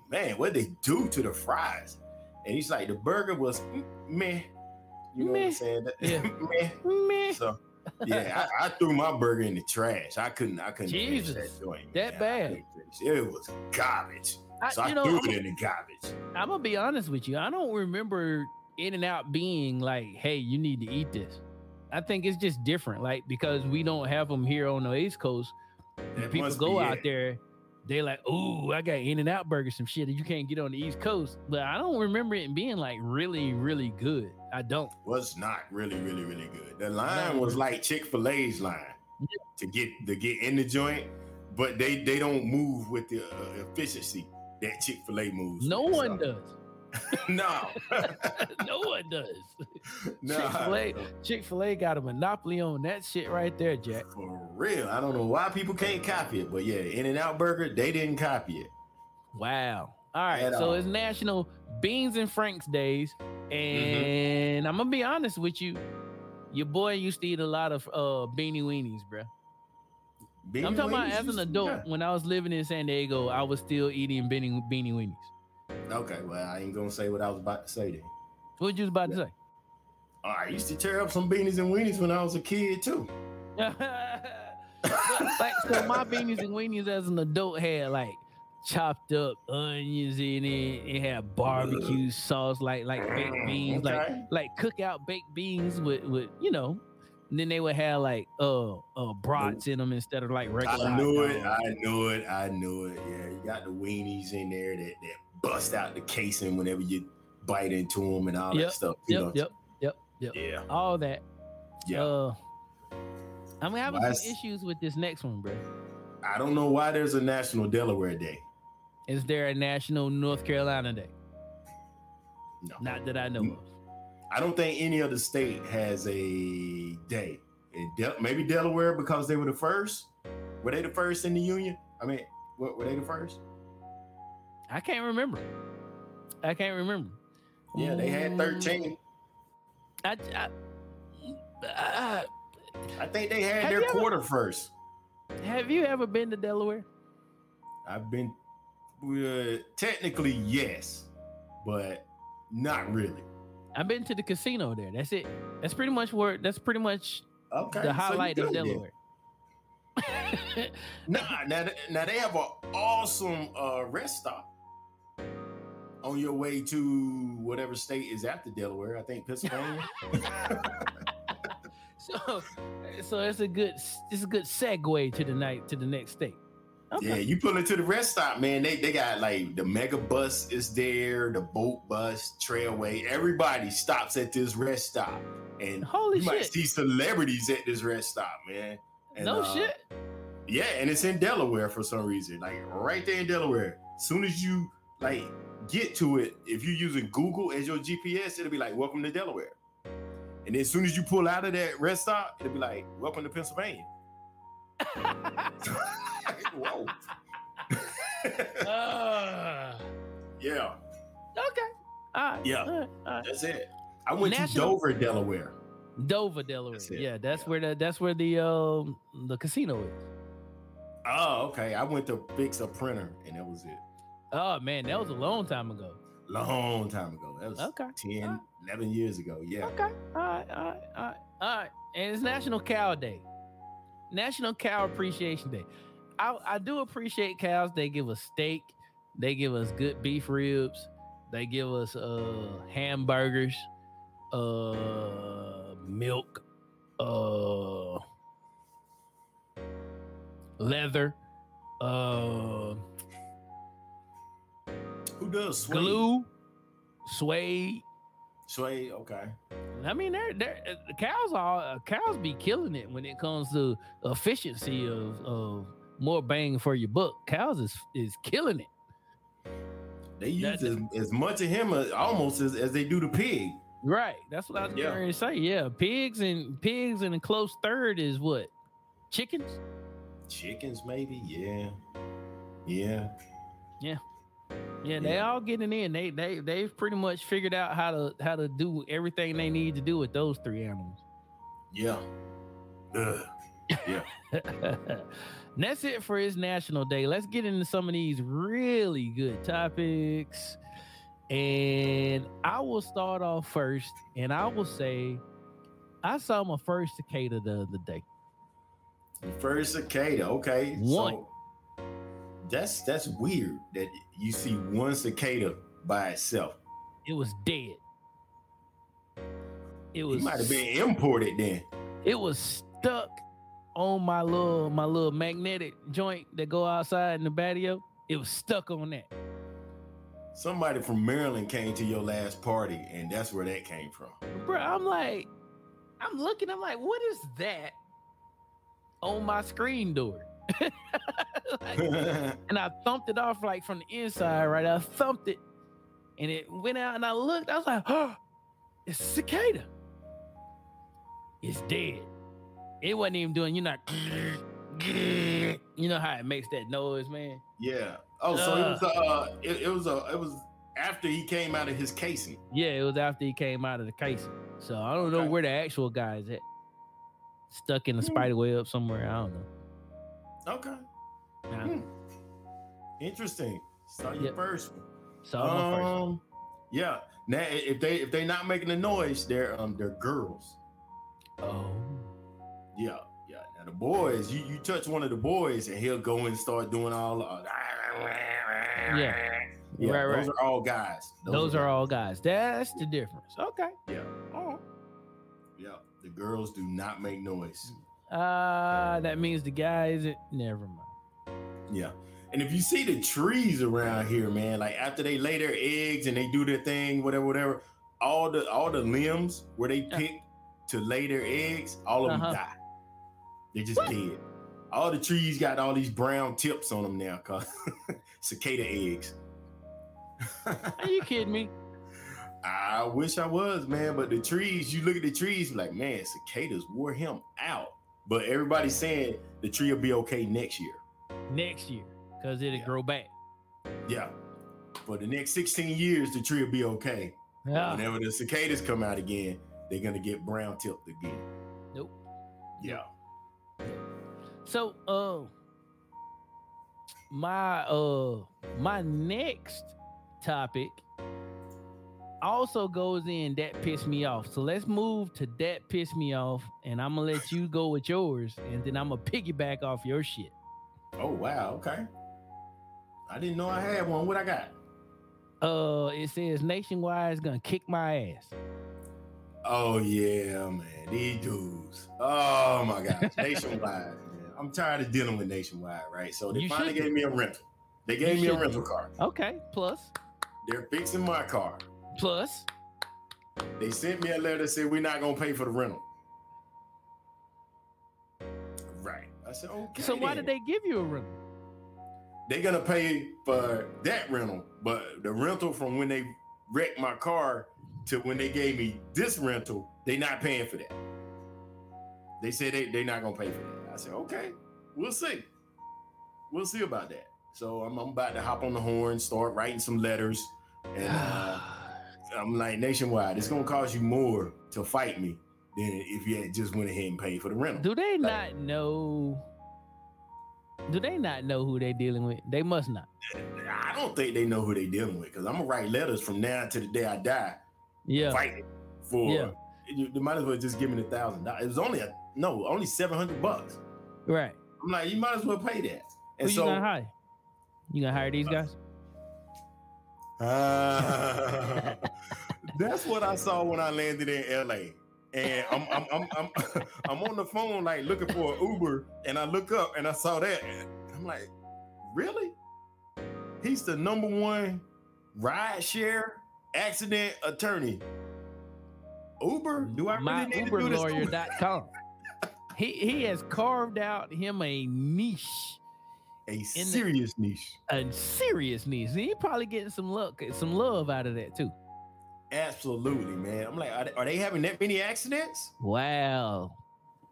man? What they do to the fries?" And he's like, "The burger was meh." You know what I'm saying? *laughs* Yeah. meh. Meh. So yeah, I, I threw my burger in the trash. I couldn't. I couldn't Jesus, that joint. that. Bad? it. It was garbage. I, So I know, threw I'm, it in the garbage. I'm gonna be honest with you. I don't remember In and Out being like, "Hey, you need to eat this." I think it's just different, like because we don't have them here on the East Coast. That people go out it. there, they like, oh, I got In and Out Burger, some shit that you can't get on the East Coast." But I don't remember it being like really, really good. I don't. was not really, really, really good. The line was like Chick Fil A's line to get to get in the joint, but they they don't move with the uh, efficiency that Chick Fil A moves. No with. one So- does. *laughs* no, *laughs* no one does. *laughs* no. Chick-fil-A, Chick-fil-A got a monopoly on that shit right there, Jack. For real, I don't know why people can't copy it, but yeah, In and Out Burger they didn't copy it. Wow. All right. At So all. it's National Beans and Franks Days. And I'm gonna be honest with you. Your boy used to eat a lot of uh beanie weenies, bro. Beanie I'm talking about as an adult. When I was living in San Diego, I was still eating beanie beanie weenies. Yeah. Okay, well I ain't gonna say what I was about to say then. What you was about to say? I used to tear up some beanies and weenies when I was a kid too. *laughs* *laughs* Like so my beanies and weenies as an adult had like chopped up onions in it. It had barbecue sauce, like like baked beans, like Okay. like cookout baked beans with with you know. And then they would have like uh uh brats in them instead of like regular. I knew it. I knew it. I knew it. Yeah, you got the weenies in there that, that bust out the casing whenever you bite into them and all Yep, that stuff. you Yep, know? yep, yep, yep. Yeah. All that. Yeah. Uh, I'm having Why some issues with this next one, bro. I don't know why there's a National Delaware Day. Is there a National North Carolina Day? No. Not that I know Mm. of. I don't think any other state has a day. Del- maybe Delaware because they were the first. Were they the first in the union? I mean, What were they the first? I can't remember. I can't remember. Yeah, they had Mm, 13. I, I, I- I think they had their you ever- quarter first. have you ever been to Delaware? I've been uh, technically yes, but not really. I've been to the casino there. That's it. That's pretty much where. That's pretty much Okay. the highlight of good then. Delaware. Nah, now, now they have an awesome uh, rest stop on your way to whatever state is after Delaware. I think Pennsylvania. *laughs* so, so it's a good. It's a good segue to the night to the next state. Yeah, you pull into the rest stop, man. They they got like the mega bus is there, the boat bus, trailway. Everybody stops at this rest stop, and Holy you might see celebrities at this rest stop, man. And, no uh, shit. Yeah, and it's in Delaware for some reason, like right there in Delaware. Soon as you like get to it, if you're using Google as your GPS, it'll be like "Welcome to Delaware," and as soon as you pull out of that rest stop, it'll be like "Welcome to Pennsylvania." *laughs* Whoa. Uh, *laughs* yeah, okay. All right. Yeah. All right. All right. that's it. I went National- to Dover, Delaware. Dover, Delaware. That's. Yeah, that's Yeah. where the that's where the um the casino is. Oh, okay. I went to fix a printer, and that was it. Oh man, that was a long time ago. Long time ago. That was Okay. 10, Alright. 11 years ago. Yeah. Okay. All right. All right. All right. All right. And it's National Cow Day. National Cow Appreciation Day. I, I do appreciate cows. They give us steak. They give us good beef ribs. They give us uh hamburgers, uh milk, uh leather, uh Who does suede? glue, suede. Suede. Okay. I mean, they're, they're uh, the cows are uh, cows be killing it when it comes to efficiency of, of more bang for your buck. Cows is is killing it. They use as, as much of him as, almost as, as they do the pig. Right. That's what I was Yeah. going to say. Yeah, pigs and pigs and a close third is what chickens. Chickens, maybe. Yeah. Yeah. Yeah, they Yeah. all getting in. They they they've pretty much figured out how to how to do everything they need to do with those three animals. Yeah. Ugh. *laughs* and that's it for his national day. Let's get into some of these really good topics. And I will start off first, and I will say I saw my first cicada the other day. The First cicada. Okay. One. So that's that's weird that you see one cicada by itself. It was dead. It It was might have been imported then. it was stuck on my little my little magnetic joint that go outside in the patio. It was stuck on that. Somebody from Maryland came to your last party, and that's where that came from. Bro, I'm like, I'm looking, I'm like, what is that on my screen door? *laughs* *laughs* Like, and I thumped it off like from the inside, right? I thumped it and it went out and I looked, I was like, oh, it's a cicada. It's dead. It wasn't even doing, you know, you know how it makes that noise, man. yeah. Oh, so it was uh, it, it was a, it was after he came out of his casing. Yeah, it was after he came out of the casing. So I don't know where the actual guy is at. Stuck in the Hmm. spider web somewhere. I don't know. Okay. Nah. Hmm. Interesting. Saw your Yep. first one. So I'm first. Um, yeah. Now, if they if they not making a noise, they're um they're girls. Oh. Yeah, yeah. Now the boys, you you touch one of the boys and he'll go and start doing all. Uh, Yeah. yeah. Right, those right. are all guys. Those are all guys. That's the difference. Okay. Yeah, Oh. yeah. The girls do not make noise. Uh that means the guy isn't never mind. Yeah. And if you see the trees around here, man, like after they lay their eggs and they do their thing, whatever, whatever, all the all the limbs where they pick to lay their eggs, all of Uh-huh. them die. They're just dead. All the trees got all these brown tips on them now, cause *laughs* cicada eggs. Are you kidding me? *laughs* I wish I was, man, but the trees, you look at the trees, like, man, cicadas wore him out. But everybody's saying the tree will be okay next year. Next year. because it'll Yeah. grow back. Yeah. For the next 16 years, the tree will be okay. Yeah. Whenever the cicadas come out again, they're gonna get brown tipped again. Nope. Yeah. So uh my uh my next topic also goes in that pissed me off. So let's move to that pissed me off and I'm gonna let you go with yours and then I'm gonna piggyback off your shit. Oh wow. Okay. I didn't know I had one. What I got? Uh it says nationwide is gonna kick my ass. Oh yeah, man. These dudes. Oh my gosh. *laughs* Nationwide. man. I'm tired of dealing with nationwide, right? So they You finally should gave me a rental. They gave You me a rental car. Okay, plus They're fixing my car. plus They sent me a letter that said we're not gonna pay for the rental. I said, okay. so why then. did they give you a rental? They're gonna pay for that rental, but the rental from when they wrecked my car to when they gave me this rental, they not paying for that. They said they they not gonna pay for that. I said, okay, we'll see. We'll see about that. So I'm, I'm about to hop on the horn, start writing some letters, and uh, *sighs* I'm like, nationwide, it's gonna cost you more to fight me than if you had just went ahead and paid for the rental. Do they not know? Do they not know who they're dealing with? They must not. I don't think they know who they dealing with because I'm gonna write letters from now to the day I die, Yeah. fighting for. Yeah. You, you might as well just give me the thousand dollars. It was only a no, only seven hundred bucks. Right. I'm like, you might as well pay that. Who And you so, gonna hire? You gonna hire these guys? Ah, *laughs* that's what I saw when I landed in LA. And I'm I'm I'm I'm, *laughs* I'm on the phone like looking for an Uber, and I look up and I saw that. And I'm like, really? He's the number one ride share accident attorney. Uber? Do I really need to do this? Uber? MyUberLawyer.com. *laughs* he he has carved out him a niche, A the- serious niche. a serious niche. He probably getting some luck, some love out of that too. Absolutely, man. I'm like, are they, are they having that many accidents? Wow,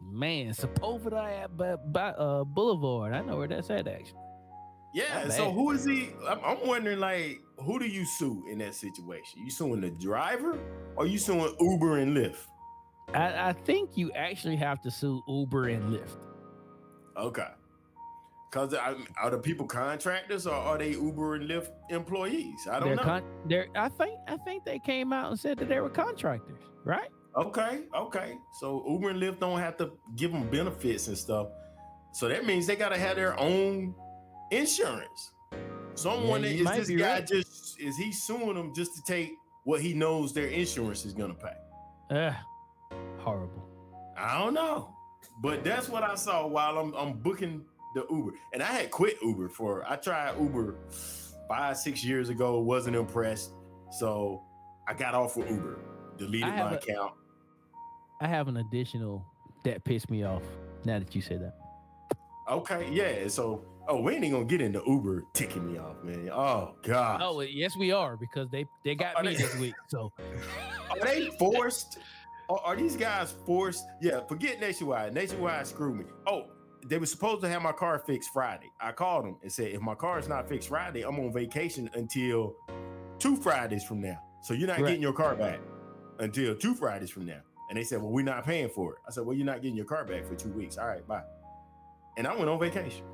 man, Sepulveda uh, Boulevard. I know where that's at actually. Yeah. Not So bad. who is he? I'm, I'm wondering, like, who do you sue in that situation? You suing the driver, or you suing Uber and Lyft? I, I think you actually have to sue Uber and Lyft. Okay. Cause are the people contractors or are they Uber and Lyft employees? I don't They're know. con- they're, I think I think they came out and said that they were contractors, right? okay, okay. So Uber and Lyft don't have to give them benefits and stuff. So that means they gotta have their own insurance. Someone Yeah, you is this guy right. just is he suing them just to take what he knows their insurance is gonna pay? Ugh, horrible. I don't know. But that's what I saw while I'm I'm booking the Uber. And I had quit Uber for I tried Uber five, six years ago, wasn't impressed. So I got off with Uber, deleted my a- account. I have an additional that pissed me off. Now that you say that, Okay, yeah. So oh, we ain't gonna get into Uber ticking me off, man. Oh god. oh yes, we are because they they got Are me they- this week. So *laughs* Are they forced? Are, are these guys forced? Yeah, forget Nationwide. Nationwide screwed me. Oh, they were supposed to have my car fixed Friday. I called them and said, if my car is not fixed Friday, I'm on vacation until two Fridays from now. So you're not Right. getting your car back until two Fridays from now. And they said, well, we're not paying for it. I said, well, you're not getting your car back for two weeks. All right, bye. And I went on vacation.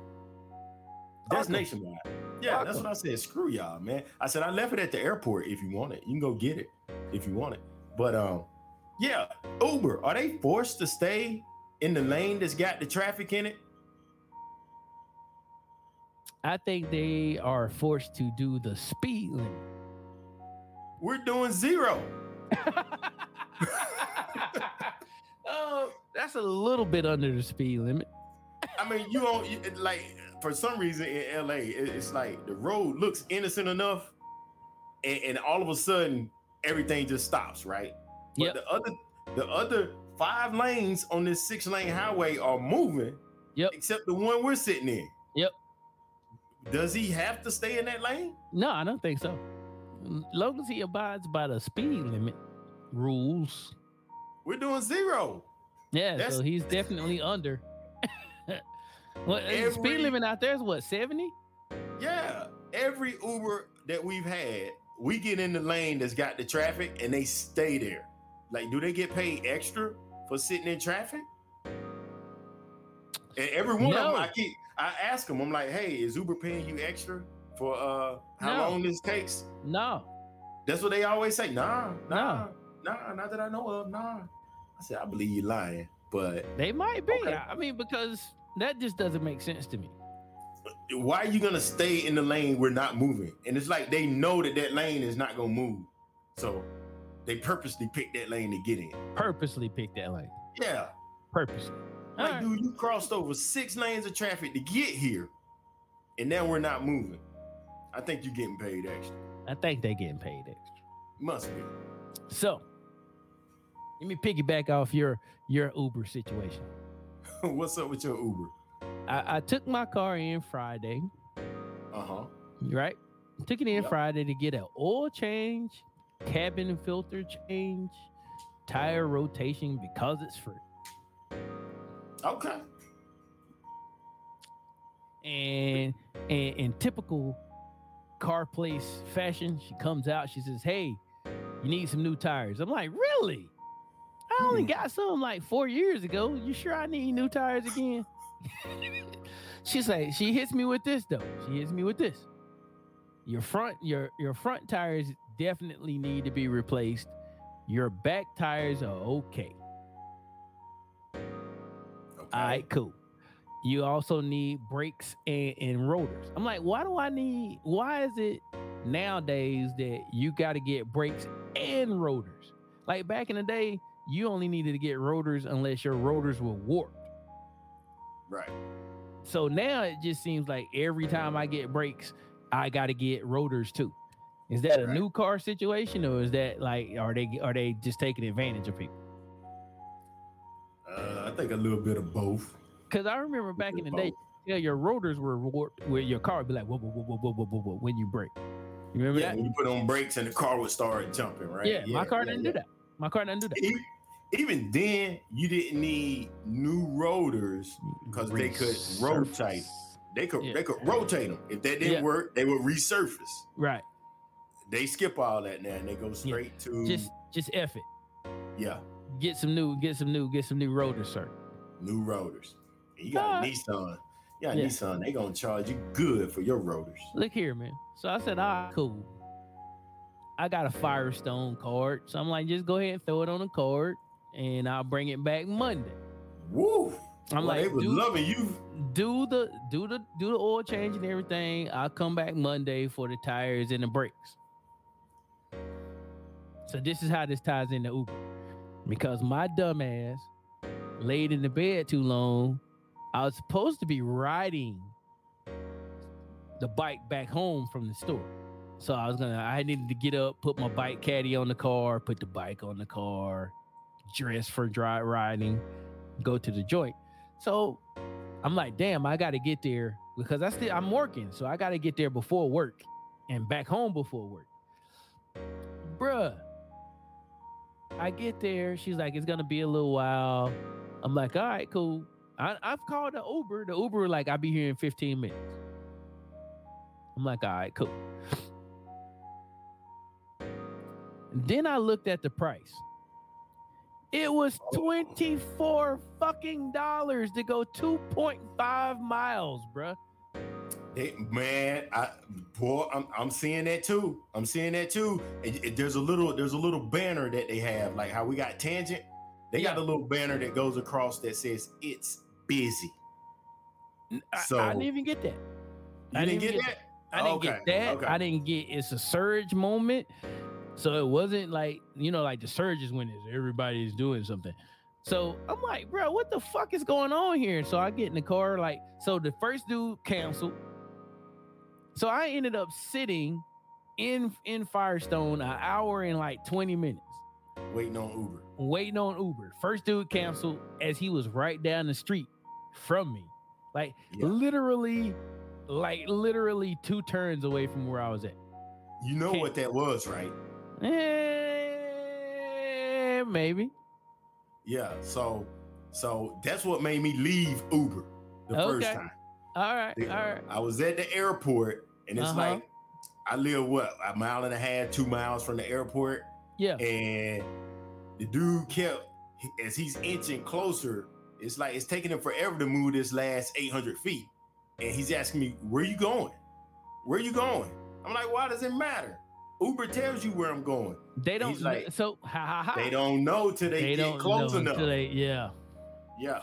That's nationwide. Yeah, that's what I said. Screw y'all, man. I said I left it at the airport if you want it. You can go get it if you want it. But um, yeah, Uber, are they forced to stay in the lane that's got the traffic in it? I think they are forced to do the speed limit. We're doing zero. *laughs* *laughs* oh, that's a little bit under the speed limit. I mean, you don't you- like for some reason in LA, it- it's like the road looks innocent enough, and, and all of a sudden everything just stops, right? But Yep. the other the other five lanes on this six lane highway are moving. Yep. Except the one we're sitting in. Yep. Does he have to stay in that lane? No, I don't think so. Long as he abides by the speed limit rules. We're doing zero. Yeah, That's- so he's definitely under. *laughs* what the Every- speed limit out there is what, 70? Yeah, every Uber that we've had, we get in the lane that's got the traffic and they stay there. Like, do they get paid extra for sitting in traffic? And every one of them, I keep, I ask them, I'm like, hey, is Uber paying you extra for uh how No. long this takes? No, That's what they always say. Nah, nah, nah, not that I know of. Nah. I said, I believe you lying, but they might be. Okay. I mean, because that just doesn't make sense to me. why are you gonna stay in the lane we're not moving? And it's like they know that that lane is not gonna move, so they purposely picked that lane to get in. Purposely picked that lane. Yeah, Purposely. like Alright. dude, you crossed over six lanes of traffic to get here, and now we're not moving. I think you're getting paid extra. I think they're getting paid extra. Must be. So let me piggyback off your your Uber situation. *laughs* What's up with your Uber? I, I took my car in Friday, Uh huh. right? Took it in Yep. Friday to get an oil change, cabin filter change, tire rotation because it's free. Okay. And and in typical car place fashion, she comes out, she says, Hey, you need some new tires. I'm like, Really? I only Hmm. got some like four years ago. You sure I need new tires again? *laughs* She's like, she hits me with this though. She hits me with this. Your front, your your front tires definitely need to be replaced. Your back tires are okay. Okay. All right, cool. You also need brakes and, and rotors. I'm like, why do I need? Why is it nowadays that you got to get brakes and rotors? Like back in the day, you only needed to get rotors unless your rotors were warped. Right. So now it just seems like every time I get brakes, I got to get rotors too. Is that a Right. new car situation, or is that like are they are they just taking advantage of people? Uh, I think a little bit of both. Because I remember back in the day, yeah, your rotors were warped where your car would be like whoa whoa whoa whoa whoa whoa whoa, when you brake. You remember Yeah, that? when you put on brakes and the car would start jumping, right? Yeah, my car yeah, didn't yeah. do that. My car didn't do that. E- Even then, you didn't need new rotors. 'Cause they could rotate. They could Yeah. they could rotate them. If that didn't Yeah. work, they would resurface. Right. They skip all that now and they go straight to Just just F it. yeah, Get some new, get some new, get some new rotors, sir. new rotors. And you got a Nah. Nissan. You got a Yeah. Nissan. They gonna charge you good for your rotors. Look here, man. So I said, ah, cool. I got a Firestone card. So I'm like, just go ahead and throw it on the card and I'll bring it back Monday. Woo! I'm Boy, like, they was dude- loving you. do the do the do the oil change and everything. I'll come back Monday for the tires and the brakes. So this is how this ties into Uber. Because my dumb ass laid in the bed too long. I was supposed to be riding the bike back home from the store. So I was gonna I needed to get up, put my bike caddy on the car, put the bike on the car, dress for dry riding, go to the joint. So I'm like, damn, I got to get there because I still I'm working, so I got to get there before work and back home before work. Bruh, I get there. She's like, it's gonna be a little while. I'm like, all right, cool. I, I've called the Uber. The Uber like, I'll be here in 15 minutes. I'm like, all right, cool. Then I looked at the price. It was Oh. 24 fucking dollars to go 2.5 miles, bruh. They, man, I boy, I'm, I'm seeing that too. I'm seeing that too. And there's a little there's a little banner that they have, like how we got tangent. They got Yeah. a little banner that goes across that says it's busy. I, So- I didn't even get that. I didn't didn't get get that? I didn't Okay, get that. okay. I didn't get it's a surge moment. So it wasn't like, you know, like the surge is when it's everybody's doing something. So I'm like, bro, what the fuck is going on here? So I get in the car, like, so the first dude canceled. So I ended up sitting in in Firestone an hour and like 20 minutes Waiting on Uber. waiting on Uber. First dude canceled as he was right down the street from me. Like Yeah. literally, like literally two turns away from where I was at. You know Can't- what that was, right? Eh, maybe. Yeah. So so that's what made me leave Uber the first time. All right. Yeah. All right. I was at the airport and it's Uh-huh. like I live what a mile and a half, two miles from the airport, Yeah. and the dude kept as he's inching closer. It's like it's taking him forever to move this last 800 feet, and he's asking me, "Where you going? Where you going?" I'm like, "Why does it matter? Uber tells you where I'm going. They don't He's like- so ha ha ha. They don't know till they, They get don't close know enough." they yeah. Yeah.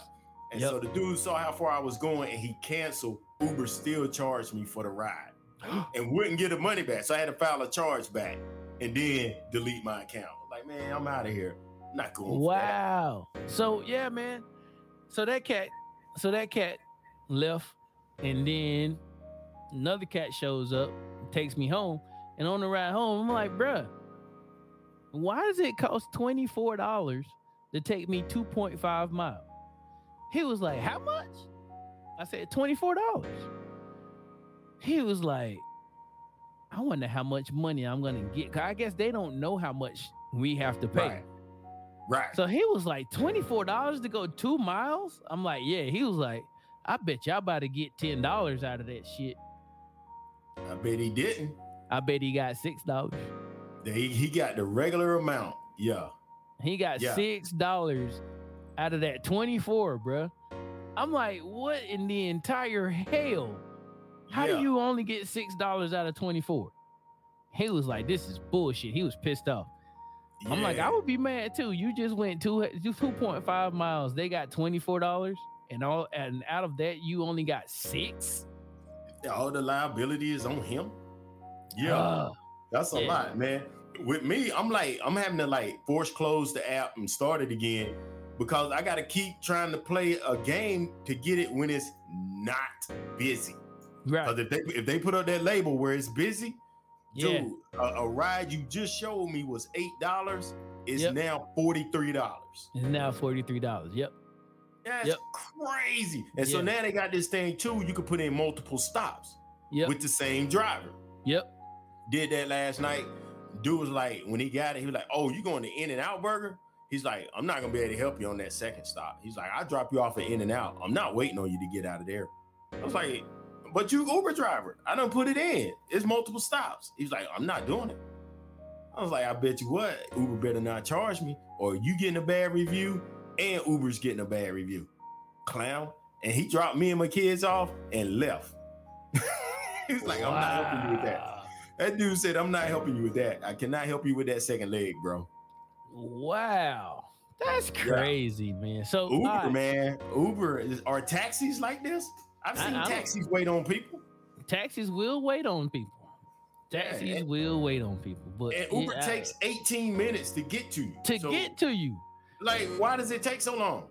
And Yep. so the dude saw how far I was going and he canceled. Uber still charged me for the ride *gasps* and wouldn't get the money back. So I had to file a charge back and then delete my account. Like, man, I'm out of here. I'm not going. Wow. So yeah, man. So that cat, so that cat left, and then another cat shows up, takes me home, and on the ride home, I'm like, bruh, why does it cost twenty four dollars to take me two point five miles? He was like, how much? I said twenty four dollars. He was like, I wonder how much money I'm gonna get. 'Cause I guess they don't know how much we have to pay. Right. Right. So he was like $24 to go two miles. I'm like, yeah. He was like, I bet y'all about to get $10 out of that shit. I bet he didn't. I bet he got $6. He, he got the regular amount. Yeah. He got Yeah. $6 out of that 24, bruh. I'm like, what in the entire hell? How Yeah. do you only get $6 out of 24? He was like, this is bullshit. He was pissed off. I'm like, I would be mad too. You just went two two point five miles. They got twenty four dollars, and all and out of that, you only got six. all the liability is on him. Yeah. Ugh. That's a Yeah. lot, man. With me, I'm like, I'm having to like force close the app and start it again because I got to keep trying to play a game to get it when it's not busy. right. Because if they if they put up that label where it's busy, Yeah. dude, a, a ride you just showed me was eight dollars. It's Yep. now forty three dollars. It's now forty three dollars. Yep. That's Yep. crazy. And so now they got this thing too. You can put in multiple stops Yep. with the same driver. yep. Did that last night. Dude was like, when he got it, he was like, "Oh, you going to In and Out Burger?" He's like, "I'm not gonna be able to help you on that second stop." He's like, "I drop you off at In and Out. I'm not waiting on you to get out of there." I was like, "But you Uber driver. I don't put it in. It's multiple stops." He's like, "I'm not doing it." I was like, "I bet you what, Uber better not charge me, or you getting a bad review, and Uber's getting a bad review, clown." And he dropped me and my kids off and left. *laughs* He's like, "I'm not helping you with that." That dude said, I'm not helping you with that. I cannot help you with that second leg, bro. Wow. That's crazy, man. So Uber, right, man. Uber is, are taxis like this? I've seen I taxis wait on people. taxis will wait on people. Yeah, Taxis and- will wait on people, but And Uber yeah, takes 18 minutes to get to you. to So, get to you. like, why does it take so long?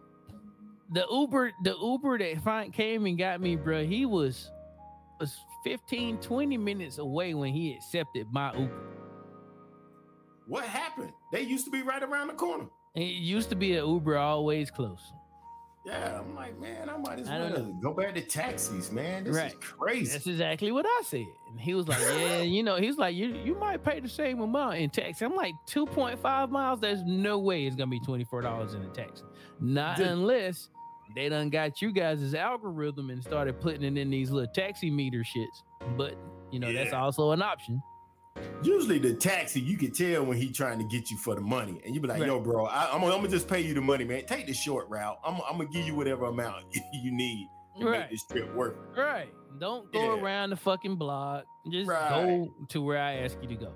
the Uber, the Uber that came and got me, bro, he was was 15, 20 minutes away when he accepted my Uber. What happened? They used to be right around the corner. It used to be an Uber always close. Yeah, I'm like, man, I might as I well go back to taxis, man. This Right. is crazy. That's exactly what I said. And he was like, Yeah, *laughs* you know, he's like, You you might pay the same amount in taxi. I'm like, 2.5 miles. There's no way it's gonna be $24 in a taxi. Not unless they done got you guys' algorithm and started putting it in these little taxi meter shits. But you know, that's also an option. Usually the taxi, you can tell when he trying to get you for the money, and you be like, Right. "Yo, bro, I, am gonna, I'm gonna just pay you the money, man. Take the short route. I'm, I'm gonna give you whatever amount *laughs* you need to Right. make this trip work." Right. Don't go Yeah. around the fucking block. Just Right. go to where I ask you to go.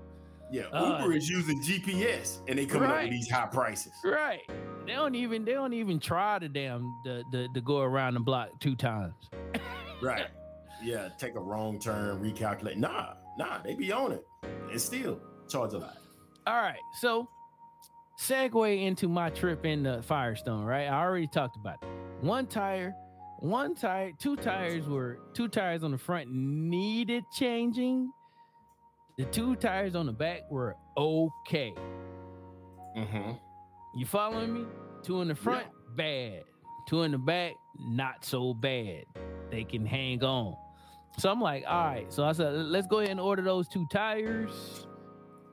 Yeah, Uh, Uber is using GPS, and they coming up with these high prices. Right. They don't even they don't even try to damn the the, the go around the block two times. Right? *laughs* Yeah, take a wrong turn, recalculate. Nah, nah, they be on it, and still charge a lot. All right. So segue into my trip in the Firestone, right? I already talked about it. One tire, one tire, two tires were two tires on the front needed changing. The two tires on the back were okay. Mm-hmm. You following me? Two in the front, bad. Two in the back, not so bad. They can hang on. So I'm like, all right. So I said, let's go ahead and order those two tires.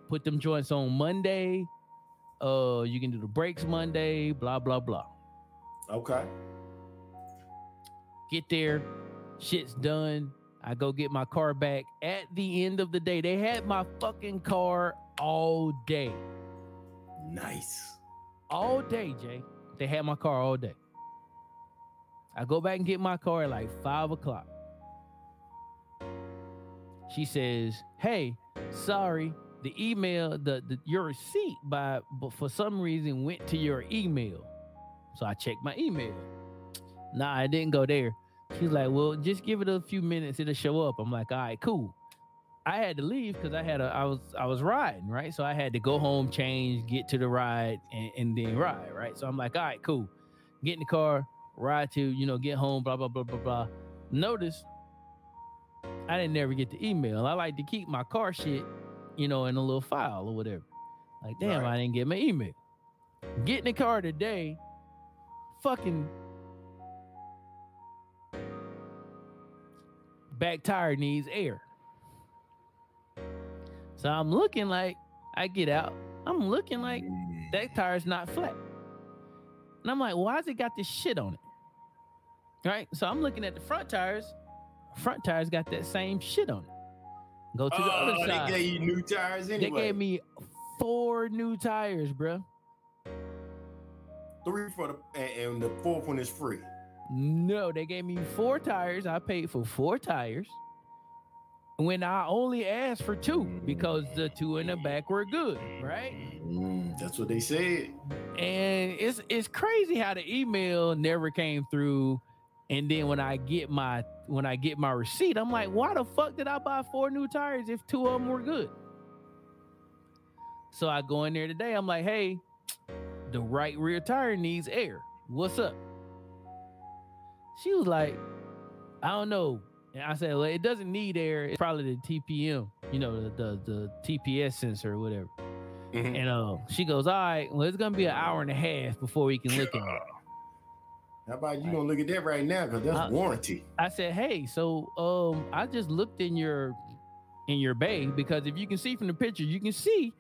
Put them joints on Monday. Uh, you can do the brakes Monday. Blah blah blah. Okay. Get there, shit's done. I go get my car back at the end of the day. They had my fucking car all day. Nice. All day, Jay. They had my car all day. I go back and get my car at like five o'clock. She says, Hey, sorry, the email, the, the your receipt by but for some reason went to your email. So I checked my email. Nah, I didn't go there. She's like, Well, just give it a few minutes, it'll show up. I'm like, all right, cool. I had to leave because I had a I was I was riding, right? So I had to go home, change, get to the ride, and, and then ride, right? So I'm like, all right, cool. Get in the car, ride to, you know, get home, blah, blah, blah, blah, blah. Notice I didn't never get the email. I like to keep my car shit, you know, in a little file or whatever. Like, damn, Right. I didn't get my email. Get in the car today, fucking back tire needs air. So I'm looking like I get out. I'm looking like that tire's not flat. And I'm like, why why's it got this shit on it? Right? So I'm looking at the front tires. Front tires got that same shit on it. Go to the Oh, other side. they gave you new tires anyway. They gave me four new tires, bruh. three for the and the fourth one is free. No, they gave me four tires. I paid for four tires. When I only asked for two because the two in the back were good, right? Mm, that's what they said. and it's it's crazy how the email never came through and then when i get my when i get my receipt i'm like why the fuck did i buy four new tires if two of them were good so i go in there today i'm like hey the right rear tire needs air what's up she was like i don't know and i said well it doesn't need air it's probably the tpm you know the the, the tps sensor or whatever Mhm. and uh, she goes, "All right, well, it's gonna be an hour and a half before we can look at it." *laughs* How about you gonna look at that right now? Because that's Uh, warranty. I said, "Hey, so um, I just looked in your in your bay because if you can see from the picture, you can see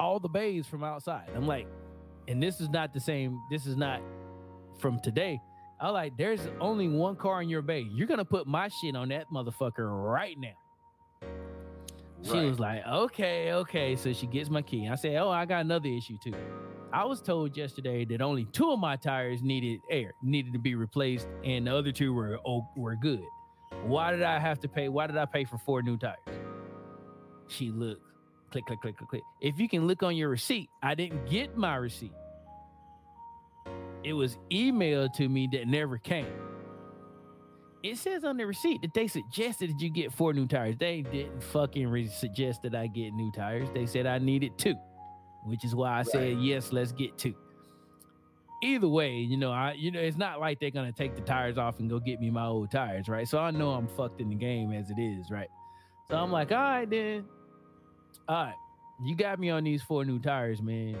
all the bays from outside." I'm like, and this is not the same. This is not from today. I like, there's only one car in your bay. You're gonna put my shit on that motherfucker right now. She Right. was like, okay, okay. So she gets my key. I said, oh, I got another issue too. I was told yesterday that only two of my tires needed air, needed to be replaced, and the other two were oh, were good. Why did I have to pay? Why did I pay for four new tires? She looked, click, click, click, click, click. If you can look on your receipt, I didn't get my receipt. It was emailed to me that never came. It says on the receipt that they suggested that you get four new tires. They didn't fucking re- suggest that I get new tires. They said I needed two, which is why I said yes, let's get two. Either way, you know, I you know, it's not like they're gonna take the tires off and go get me my old tires, right? So I know I'm fucked in the game as it is, right? So I'm like, all right then, all right, you got me on these four new tires, man.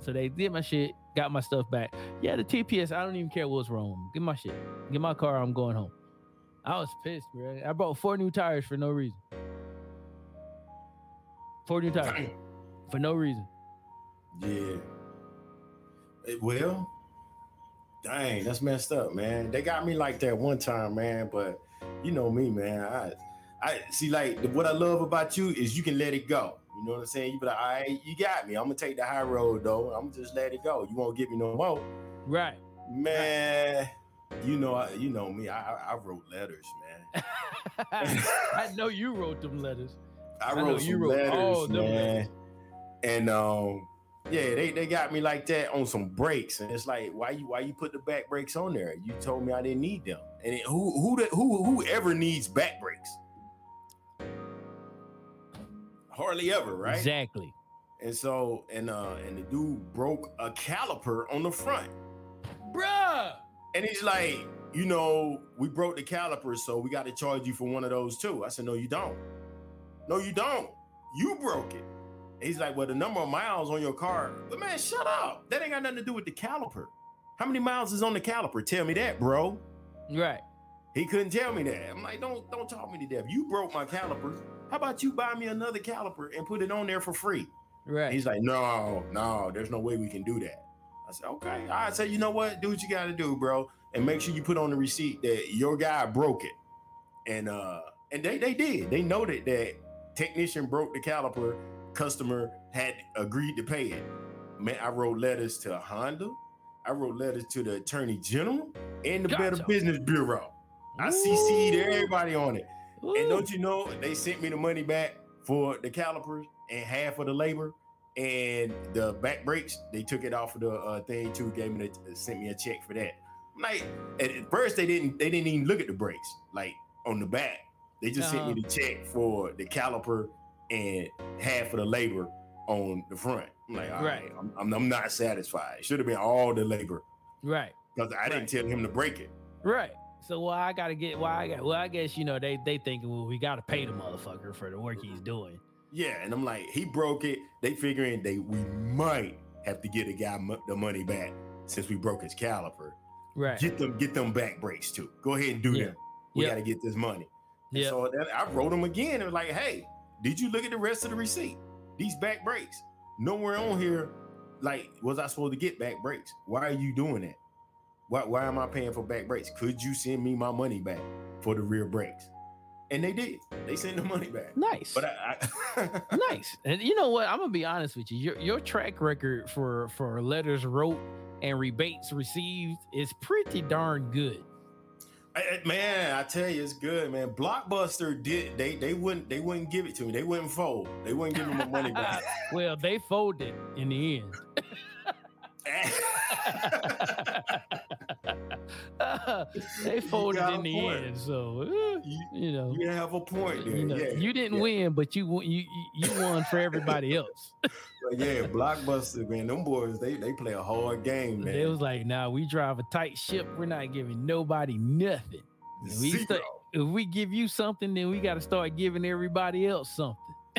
So they did my shit, got my stuff back. Yeah, the TPS, I don't even care what's wrong. Get my shit, get my car. I'm going home. I was pissed, bro. I bought four new tires for no reason. Four new tires for no reason. Yeah. Eh, Well, dang, that's messed up, man. They got me like that one time, man. But you know me, man. I, I see. Like what I love about you is you can let it go. You know what I'm saying? You be like, all right, you got me. I'm gonna take the high road though. I'm gonna just let it go. You won't get me no more, Right. man. You know, you know me. I, I, wrote letters, man. *laughs* I know you wrote them letters. I wrote you some wrote letters, man. letters. And um, yeah, they, they got me like that on some brakes, and it's like, why you why you put the back brakes on there? You told me I didn't need them, and it, who who the- who who ever needs back brakes? Hardly ever, right? Exactly. And so and uh and the dude broke a caliper on the front, Bruh. and he's like, you know, we broke the caliper, so we got to charge you for one of those too. I said, no, you don't. No, you don't. You broke it. And he's like, well, the number of miles on your car. But man, shut up. That ain't got nothing to do with the caliper. How many miles is on the caliper? Tell me that, bro. Right. He couldn't tell me that. I'm like, don't don't talk me to death. You broke my caliper. How about you buy me another caliper and put it on there for free? And Right. he's like, no, no, there's no way we can do that. I said, okay. I said, you know what? Do what you got to do, bro, and make sure you put on the receipt that your guy broke it. and uh, and they they did. They noted that technician broke the caliper. Customer had agreed to pay it. Man, I wrote letters to Honda. I wrote letters to the Attorney General and the Gotcha. Better Business Bureau. I CC'd everybody on it. And don't you know they sent me the money back for the calipers and half of the labor and the back brakes. They took it off of the uh, thing too. Gave me the, sent me a check for that. Like at, first they didn't they didn't even look at the brakes like on the back. They just sent me the check for the caliper and half of the labor on the front. I'm like, all right, Right. I'm, I'm, I'm not satisfied. It should have been all the labor right. because I didn't tell him to break it. Right. So why I gotta get why I got well I guess you know they they thinking well we gotta pay the motherfucker for the work he's doing. Yeah, and I'm like, he broke it. They figuring they we might have to get the guy mo- the money back since we broke his caliper. Right. Get them, get them back brakes too. Go ahead and do Yeah. them. We Yep. got to get this money. Yeah. So then I wrote him again and was like, hey, did you look at the rest of the receipt? These back brakes. Nowhere on here, like, was I supposed to get back brakes? Why are you doing that? Why, why am I paying for back brakes? Could you send me my money back for the rear brakes? And they did. They sent the money back. Nice. But I, I *laughs* nice. And you know what? I'm gonna be honest with you. Your your track record for for letters wrote and rebates received is pretty darn good. I- man, I tell you, it's good, man. Blockbuster did they they wouldn't they wouldn't give it to me. They wouldn't fold. They wouldn't give me my money back. *laughs* well, they folded in the end. *laughs* *laughs* they folded in the point. end, so eh, you, you know. you have a point there. You, know, yeah, you didn't yeah. win, but you won- you you won for everybody *laughs* else. But yeah, Blockbuster, man. Them boys, they they play a hard game, man. They was like, "Nah, we drive a tight ship. We're not giving nobody nothing. we Zero. start- If we give you something, then we got to start giving everybody else something."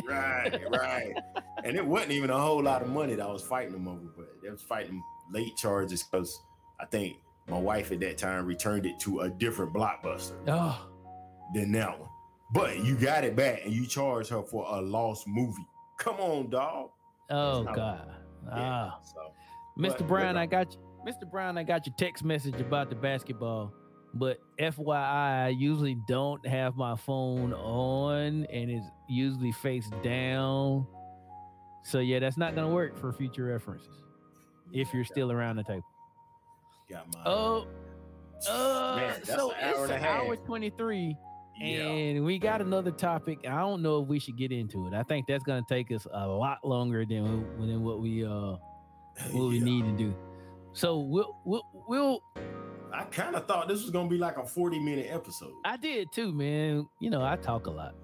right, right. And it wasn't even a whole lot of money that I was fighting them over, but they was fighting late charges because I think my wife at that time returned it to a different Blockbuster. Oh, than that one. But you got it back and you charged her for a lost movie. Come on, dog. oh God. Yeah, Ah, so Mr. but- Brown, but- I got you. Mr. Brown, I got your text message about the basketball. But FYI, I usually don't have my phone on and it's usually face down. So yeah, that's not gonna work for future references if you're still around the table. Got my Oh, uh, Man, that's so an hour it's and a an hour half. 23, yeah. and we got another topic. I don't know if we should get into it. I think that's gonna take us a lot longer than than what we uh *laughs* what we Yeah. need to do. So we'll we'll we'll I kind of thought this was gonna be like a 40 minute episode. I did too, man. You know, I talk a lot.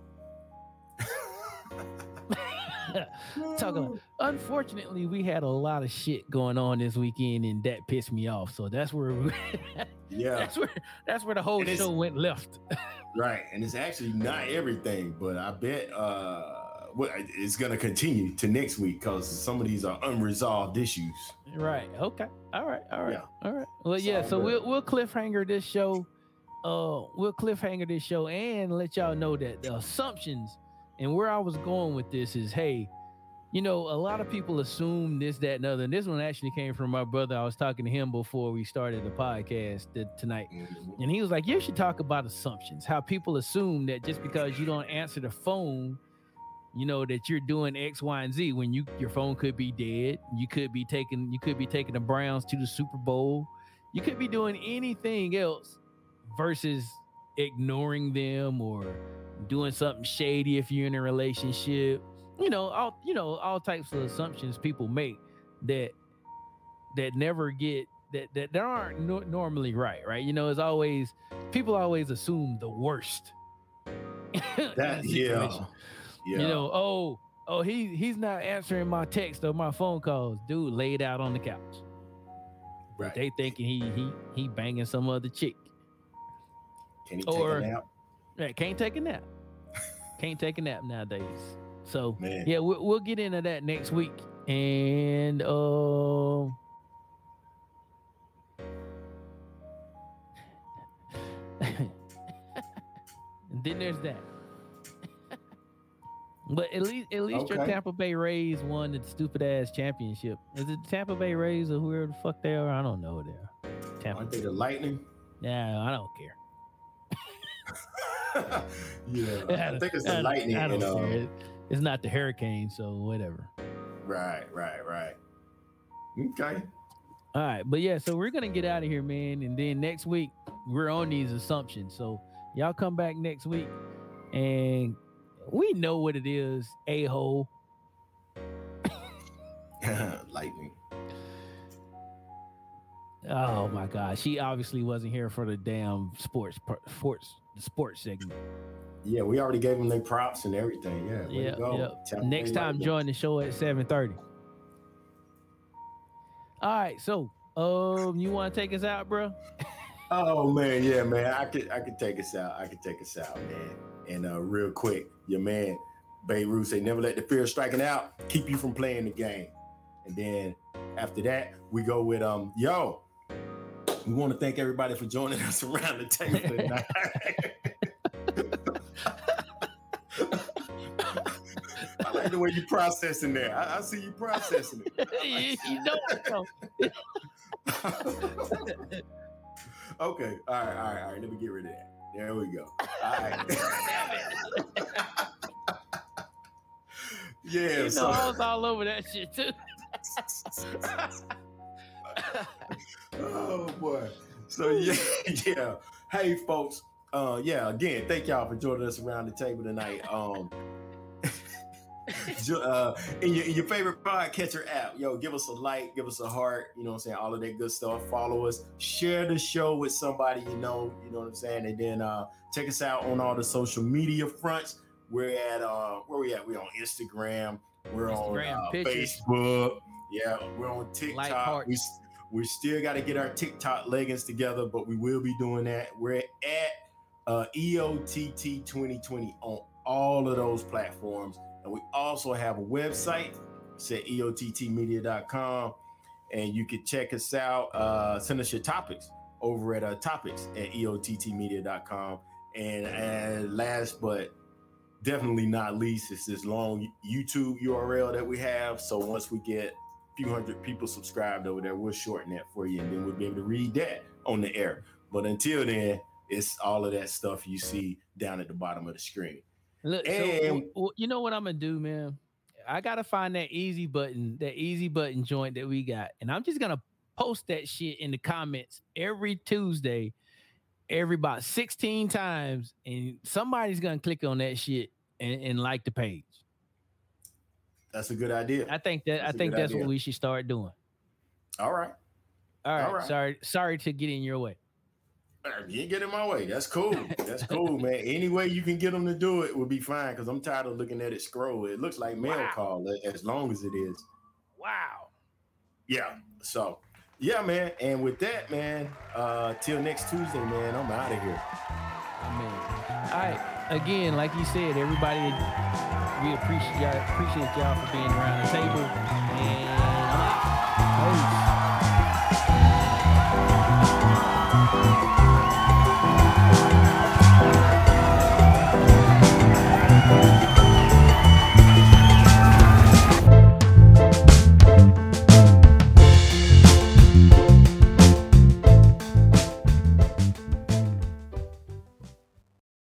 *laughs* a. Unfortunately, we had a lot of shit going on this weekend, and that pissed me off. So that's where we, *laughs* Yeah, that's where that's where the whole And show went left. *laughs* right. And it's actually not everything, but I bet uh what it's gonna continue to next week because some of these are unresolved issues. right. Okay. All right. All right. Yeah. All right. Well, yeah. all So we'll we'll cliffhanger this show. Uh, we'll cliffhanger this show and let y'all know that the assumptions and where I was going with this is, hey, you know, a lot of people assume this, that, and other. And this one actually came from my brother. I was talking to him before we started the podcast th- tonight. Mm-hmm. And he was like, You should talk about assumptions. How people assume that just because you don't answer the phone, you know, that you're doing X, Y, and Z when you your phone could be dead. You could be taking you could be taking the Browns to the Super Bowl. You could be doing anything else versus ignoring them or doing something shady if you're in a relationship. You know, all you know, all types of assumptions people make that that never get that that, that aren't no, normally right, right? You know, it's always people always assume the worst. *laughs* That yeah. Yeah. You know, oh, oh, he he's not answering my text or my phone calls. Dude laid out on the couch. right. They thinking he he he banging some other chick. Can he or- take a nap? Yeah, can't take a nap. can't take a nap nowadays. So Man. yeah, we'll, we'll get into that next week. And um and *laughs* then there's that. *laughs* but at least at least your Tampa Bay Rays won the stupid ass championship. Is it Tampa Bay Rays or whoever the fuck they are? I don't know who they are. Tampa. Aren't they the lightning? Yeah, I don't care. *laughs* yeah, I think it's the lightning. I don't and, uh, it's not the hurricane, so whatever. Right, right, right. Okay. All right, but yeah, so we're gonna get out of here, man, and then next week we're on these assumptions. So y'all come back next week, and we know what it is, a hole. *laughs* Lightning. Oh my God, she obviously wasn't here for the damn sports sports the sports segment. Yeah, we already gave them their props and everything. Yeah, yeah, yeah. Next time, join the show at seven thirty. All right, so um, you want to take us out, bro? oh man, yeah, man. I could I could take us out. I could take us out, man. And uh, real quick, your man Babe Ruth say never let the fear of striking out keep you from playing the game. And then after that, we go with um, yo. We want to thank everybody for joining *laughs* us around the table tonight. *laughs* like the way you processing there. I, I see you processing it. *laughs* you, know it. *laughs* okay. All right. All right. All right. Let me get rid of that. There we go. All right. *laughs* yeah. You so. know, I was all over that shit too. oh boy. So yeah, yeah. Hey folks. Uh yeah, again, thank y'all for joining us around the table tonight. Um *laughs* uh, in, your, in your favorite podcatcher app. Yo, give us a like, give us a heart, you know what I'm saying? All of that good stuff. Follow us, share the show with somebody you know, you know what I'm saying? And then uh, check us out on all the social media fronts. We're at uh where we at? We're on Instagram, we're Instagram, on uh, Facebook, yeah, we're on TikTok. We, we still got to get our TikTok leggings together, but we will be doing that. We're at uh, EOTT 2020 on all of those platforms. And we also have a website, it's at eottmedia.com. And you can check us out, uh, send us your topics over at uh, topics at eottmedia.com. And, and last but definitely not least, it's this long YouTube URL that we have. So once we get a few hundred people subscribed over there, we'll shorten that for you and then we'll be able to read that on the air. But until then, it's all of that stuff you see down at the bottom of the screen. Look, and, so, you know what I'm gonna do, man? I gotta find that easy button, that easy button joint that we got, and I'm just gonna post that shit in the comments every Tuesday, every about 16 times, and somebody's gonna click on that shit and, and like the page. That's a good idea. I think that that's I think that's idea. what we should start doing. All right. All right. All right. Sorry, sorry to get in your way. You get in my way. That's cool. *laughs* That's cool, man. Any way you can get them to do it would be fine because I'm tired of looking at it scroll. It looks like mail wow. call as long as it is. Wow. Yeah. So, yeah, man. And with that, man, uh, till next Tuesday, man, I'm out of here. Amen. All right. Again, like you said, everybody, we appreciate y'all, appreciate y'all for being around the table. And I'm out. Peace.